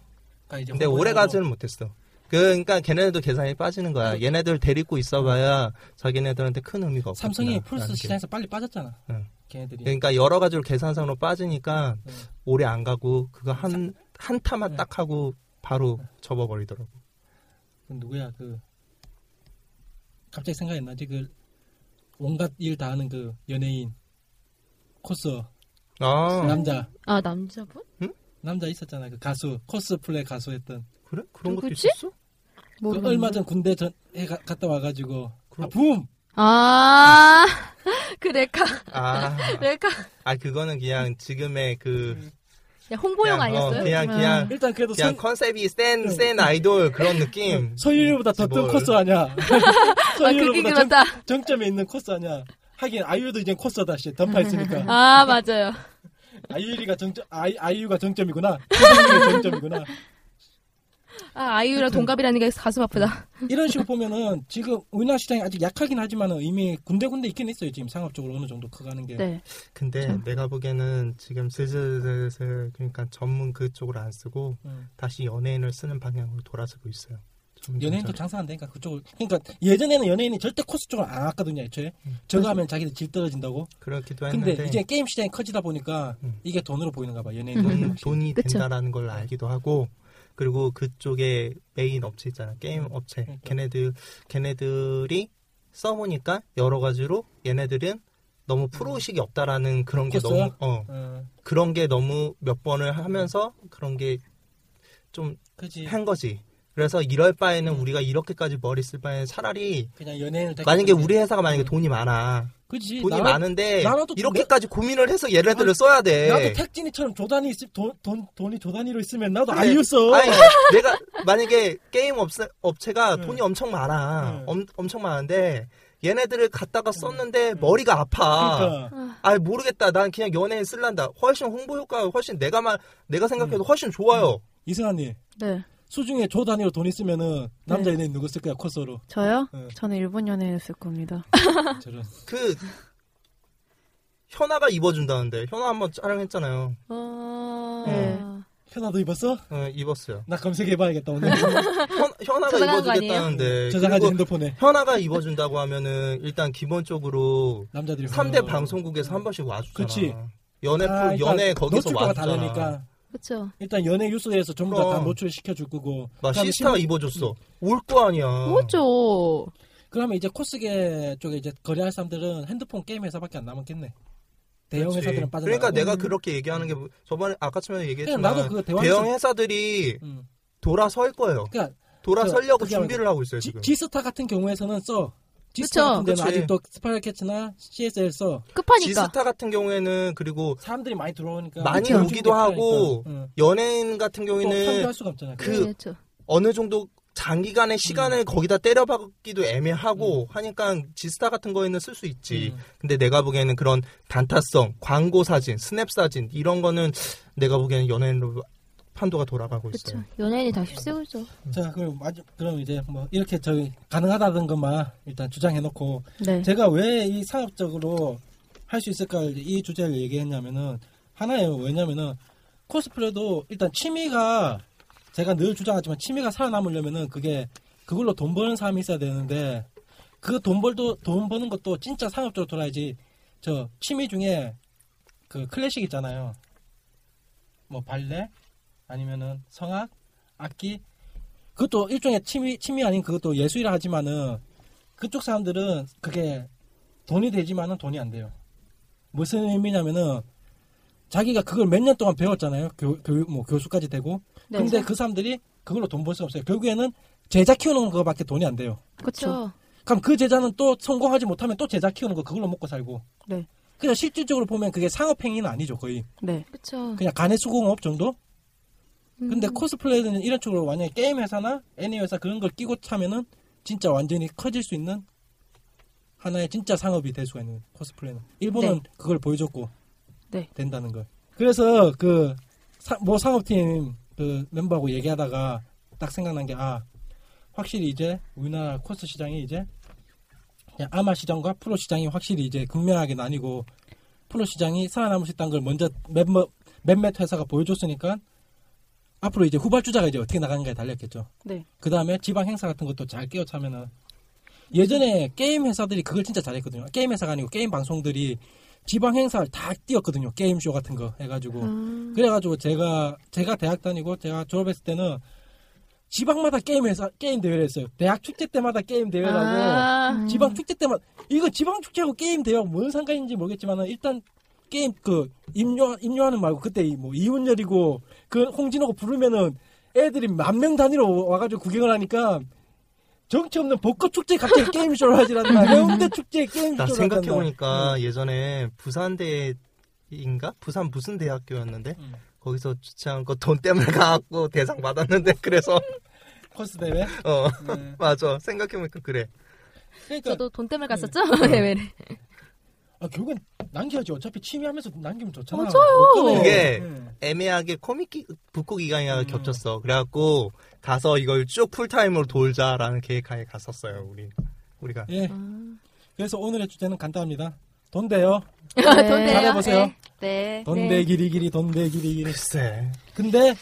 그러니까 이제 근데 오래 가지는 못했어. 그, 그러니까 걔네들도 계산이 빠지는 거야. 얘네들 데리고 있어봐야 자기네들한테 큰 의미가 없어. 삼성이 플스 시장에서 빨리 빠졌잖아. 응. 걔네들이. 그러니까 여러 가지로 계산상으로 빠지니까 응. 오래 안 가고 그거 한 한 타만 응. 딱 하고 바로 접어버리더라고. 그 누구야 그 갑자기 생각이 안 나지 그 온갖 일 다 하는 그 연예인 코스 아 남자 아, 남자분? 남자 있었잖아 그 가수 코스플레이 가수 했던 그래? 그런 것도 누구지? 있었어? 그. 얼마 전 군대 전해 가- 갔다 와가지고 아 붐! 아. *laughs* 그 레카. 아, *laughs* 레카. 아 그거는 그냥 지금의 그 그냥 홍보용 그냥, 어, 아니었어요? 그냥 아. 그냥 일단 그래도 그냥 선, 컨셉이 센, 센 아이돌 그런 느낌. *laughs* 서유리보다 더뜬 뭘. 코스 아니야 아, 서유리보다 정, 그렇다. 정점에 있는 코스 아니야 하긴 아이유도 이제 코스다 씨 던파 있으니까 아, 맞아요. 아이유리가 정점 아이, 아이유가 정점이구나 정점이구나 아, 아이유랑 동갑이라는 게 가슴 아프다. 이런 식으로 보면은 지금 우리나라 시장이 아직 약하긴 하지만은 이미 군데군데 있긴 있어요. 지금 상업적으로 어느 정도 커가는 게. 네. 근데 내가 보기에는 지금 슬슬슬슬 그러니까 전문 그쪽으로 안 쓰고 음. 다시 연예인을 쓰는 방향으로 돌아서고 있어요. 연예인도 점. 장사 안 되니까 그쪽을. 그러니까 예전에는 연예인이 절대 코스 쪽을 안 왔거든요. 애초에. 저거 하면 자기들 질 떨어진다고. 그렇기도 근데 했는데 이제 게임 시장이 커지다 보니까 음. 이게 돈으로 보이는가 봐. 연예인들. 돈, 돈이 그쵸. 된다라는 걸 알기도 하고 그리고 그쪽에 메인 업체 있잖아 게임 업체 그러니까. 걔네들 걔네들이 써보니까 여러 가지로 얘네들은 너무 프로의식이 없다라는 그런 게 코스요? 너무 어 어, 그런 게 너무 몇 번을 하면서 그런 게 좀. 한 거지. 그래서 이럴 바에는 음. 우리가 이렇게까지 머리 쓸 바에는 차라리 그냥 연예인을 만약에. 우리 회사가 만약에 음. 돈이 많아 그지. 돈이 나는- 많은데 나라도 이렇게까지 고민을 해서 얘네들을 아니, 써야 돼. 나도 택진이처럼 조단이 있, 돈, 돈, 돈이 조단위로 있으면 나도 그래. 아이유 써. 아니, *laughs* 내가 만약에 게임 업체, 업체가 응. 돈이 엄청 많아. 응. 엄, 엄청 많은데 얘네들을 갖다가 썼는데 머리가 아파. 그러니까. 아 모르겠다. 난 그냥 연예인 쓸란다. 훨씬 홍보 효과가 훨씬 내가 말 내가 생각해도 음. 훨씬 좋아요. 이승환님. 네. 수중에 조 단위로 돈 있으면은 남자 네. 연예인 누구 쓸 거야 코스로 저요? 네. 저는 일본 연예인 쓸 겁니다. *laughs* 저런 그 현아가 입어준다는데 현아 한번 촬영했잖아요. 어... 네. 현아도 입었어? 어, 입었어요. 나 검색해봐야겠다 오늘 *laughs* 현, 거 입어주겠다는데 저장하지 그리고 핸드폰에 현아가 입어준다고 하면은 일단 기본적으로 남자들이 3대 보면. 방송국에서 한 번씩 와주잖아. 그치. 연애 아, 프로, 연애 거기서 와주잖아. 다르니까 그쵸. 일단 연예 뉴스에서 전부 다, 다 그럼. 노출시켜 줄 거고 막 신- 입어줬어. 올거 아니야. 뭐죠? 그러면 이제 코스계 쪽에 이제 거래할 사람들은 핸드폰 게임 회사밖에 안 남았겠네 대형 그렇지. 회사들은 빠져 그러니까 내가 그렇게 얘기하는 게 뭐- 저번에 아까처럼 얘기했지만 나도 그 대형 회사들이 음. 돌아설 거예요. 그러니까 돌아서려고 그게 준비를 하고 있어요 지, 지금. 지 스타 같은 경우에서는 써 그쵸. 지스타 같은 데는 그치. 아직도 스파이캐츠나 CSL 써 급하니까. 지스타 같은 경우에는 그리고 사람들이 많이 들어오니까 많이 그쵸. 오기도 하고 응. 연예인 같은 또 경우에는 참조할 수가 없잖아 그- 네, 그렇죠. 어느 정도 장기간의 시간을 거기다 때려박기도 애매하고 음. 하니까 지스타 같은 거에는 쓸 수 있지. 음. 근데 내가 보기에는 그런 단타성, 광고 사진, 스냅 사진 이런 거는 내가 보기에는 연예인으로 판도가 돌아가고 그렇죠. 있어요. 연예인이 다시 쓰고죠. 자 그럼 마지- 그럼 이제 뭐 이렇게 저희 가능하다는 것만 일단 주장해놓고 네. 제가 왜 이 상업적으로 할 수 있을까 이 주제를 얘기했냐면은 하나예요. 왜냐면은 코스프레도 일단 취미가 제가 늘 주장하지만 취미가 살아남으려면은 그게 그걸로 돈 버는 사람이 있어야 되는데 그 돈 벌도 돈 버는 것도 진짜 상업적으로 돌아야지. 저 취미 중에 그 클래식 있잖아요. 뭐 발레, 아니면은 성악, 악기 그것도 일종의 취미 취미 아닌 그것도 예술이라 하지만은 그쪽 사람들은 그게 돈이 되지만은 돈이 안 돼요. 무슨 의미냐면은 자기가 그걸 몇 년 동안 배웠잖아요. 교, 교육 뭐 교수까지 되고. 네. 근데 그 사람들이 그걸로 돈 벌 수 없어요. 결국에는 제자 키우는 거밖에 돈이 안 돼요. 그렇죠. 그럼 그 제자는 또 성공하지 못하면 또 제자 키우는 거 그걸로 먹고 살고. 네. 그냥 실질적으로 보면 그게 상업 행위는 아니죠 거의. 네. 그쵸. 그냥 간의 수공업 정도. 근데 음. 코스플레이는 이런 쪽으로 만약에 게임 회사나 애니 회사 그런 걸 끼고 차면은 진짜 완전히 커질 수 있는 하나의 진짜 상업이 될 수가 있는 코스플레이는 일본은 네. 그걸 보여줬고 네. 된다는 걸. 그래서 그모 상업팀 그 멤버하고 얘기하다가 딱 생각난 게 아 확실히 이제 우리나라 코스 시장이 이제 아마 시장과 프로 시장이 확실히 이제 극명하게 나뉘고 프로 시장이 살아남을 수 있다는 걸 먼저 몇몇 몇몇 회사가 보여줬으니까 앞으로 이제 후발주자가 이제 어떻게 나가는가에 달렸겠죠. 네. 그 다음에 지방 행사 같은 것도 잘 끼워차면은 예전에 게임 회사들이 그걸 진짜 잘했거든요. 게임 회사가 아니고 게임 방송들이 지방 행사를 다 띄웠거든요. 게임 쇼 같은 거 해가지고 아. 그래가지고 제가 제가 대학 다니고 제가 졸업했을 때는 지방마다 게임 회사 게임 대회를 했어요. 대학 축제 때마다 게임 대회라고 아. 지방 축제 때마다 이거 지방 축제하고 게임 대회하고 뭔 상관인지 모르겠지만은 일단 게임 그 임요 임요환은 말고 그때 이뭐 이윤열이고 그 홍진호고 부르면은 애들이 만 명 단위로 와가지고 구경을 하니까 정치 없는 벚꽃 축제 갑자기 게임 쇼를 하질 않나 해운대 축제 게임 나 쇼를 생각해 보니까 네. 예전에 부산대인가 부산 무슨 대학교였는데 음. 거기서 주최한 거 돈 때문에 가갖고 대상 받았는데 *laughs* 그래서 코스 대회. 어 네. *laughs* 맞아 생각해 보니까 그래. 그러니까 저도 돈 때문에 갔었죠 음. *laughs* 대회를. 아, 결국엔 남겨야지 어차피 취미하면서 남기면 좋잖아. 맞아요. 그게 네. 애매하게 코믹 기- 북구 기간이가 음. 겹쳤어. 그래갖고 가서 이걸 쭉 풀타임으로 돌자라는 계획하에 갔었어요. 우리 우리가. 예. 아. 그래서 오늘의 주제는 간단합니다. 돈 돼요. *laughs* 돈 돼요. 잘해보세요. 네. 돈대 길이 길이 돈대 길이 길이. 글쎄. 근데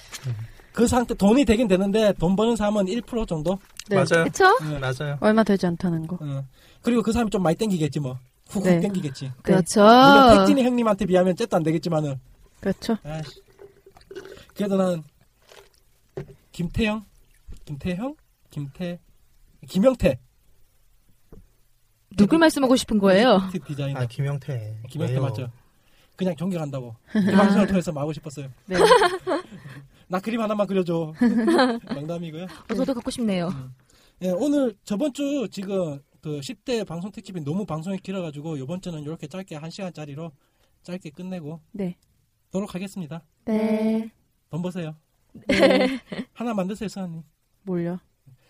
그 상태 돈이 되긴 되는데 돈 버는 사람은 1% 정도. 네. 맞아요. 그쵸? 응. 맞아요. 얼마 되지 않다는 거. 응. 그리고 그 사람이 좀 많이 땡기겠지 뭐. 훅훅 네. 땡기겠지. 그렇죠. 물론 택진이 형님한테 비하면 째도 안 되겠지만은. 그렇죠. 아이씨. 그래도 난 김태형, 김태형, 김태, 김영태. 누굴 말씀하고 싶은 거예요? 디- 디자이너. 아 김영태. 김영태 왜요? 맞죠? 그냥 존경한다고. *laughs* 이 방송을 통해서 말하고 싶었어요. 네. *laughs* 나 그림 하나만 그려줘. *laughs* 농담이고요. 어, 저도 갖고 싶네요. 예, 오늘 저번 주 지금 그 10대 방송 특집이 너무 방송이 길어가지고 이번 주는 이렇게 짧게 1시간짜리로 짧게 끝내고 네. 도록 하겠습니다. 네. 돈 버세요. 네. *laughs* 하나 만드세요, 수아님. 뭘요?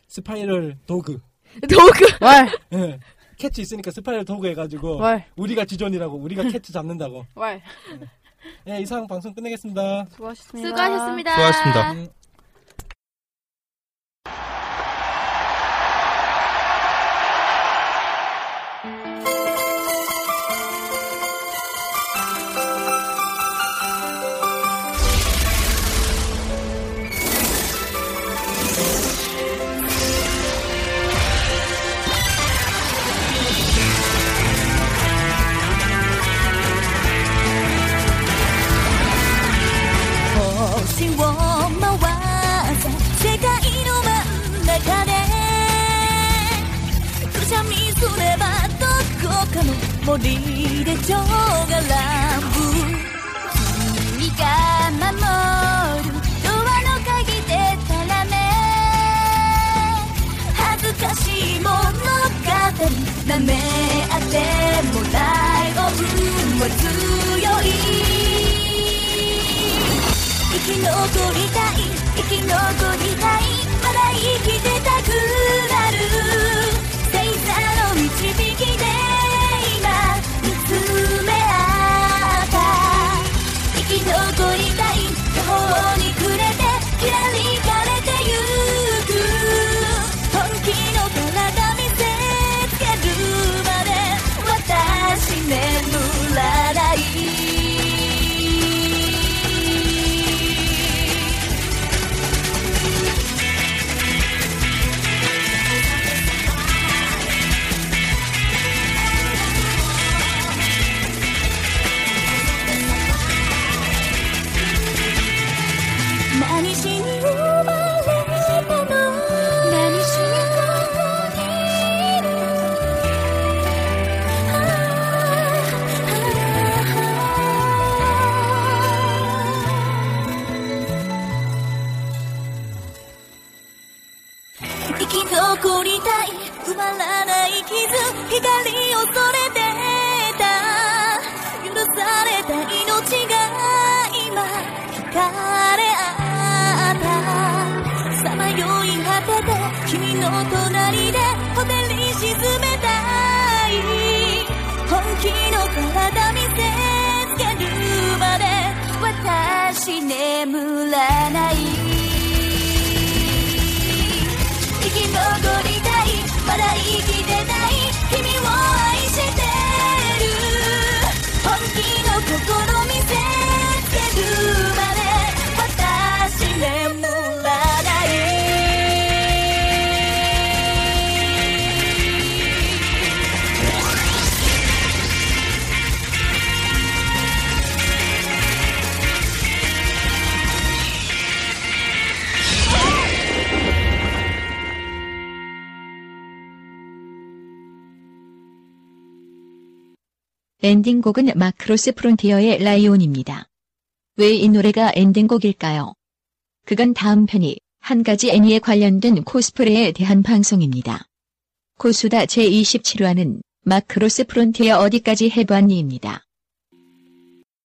Spiral Dog. Dog. *laughs* 왈! 예. Cats 있으니까 Spiral Dog 해가지고 왈! 우리가 지존이라고 우리가 Cats 잡는다고. 왈! 예, 이상 방송 끝내겠습니다. 수고하셨습니다. 수고하셨습니다. 수고하셨습니다. 음. 森で蝶が乱舞君が守る。ドアの鍵でたらめ恥ずかしい物語舐め合ってもライオンは強い生き残りたい生き残りたいりたい 엔딩곡은 Macross Frontier의 Lion입니다. 왜 이 노래가 엔딩곡일까요? 그건 다음 편이 한 가지 애니에 관련된 코스프레에 대한 방송입니다. 코수다 제27화는 Macross Frontier 어디까지 해봤니입니다.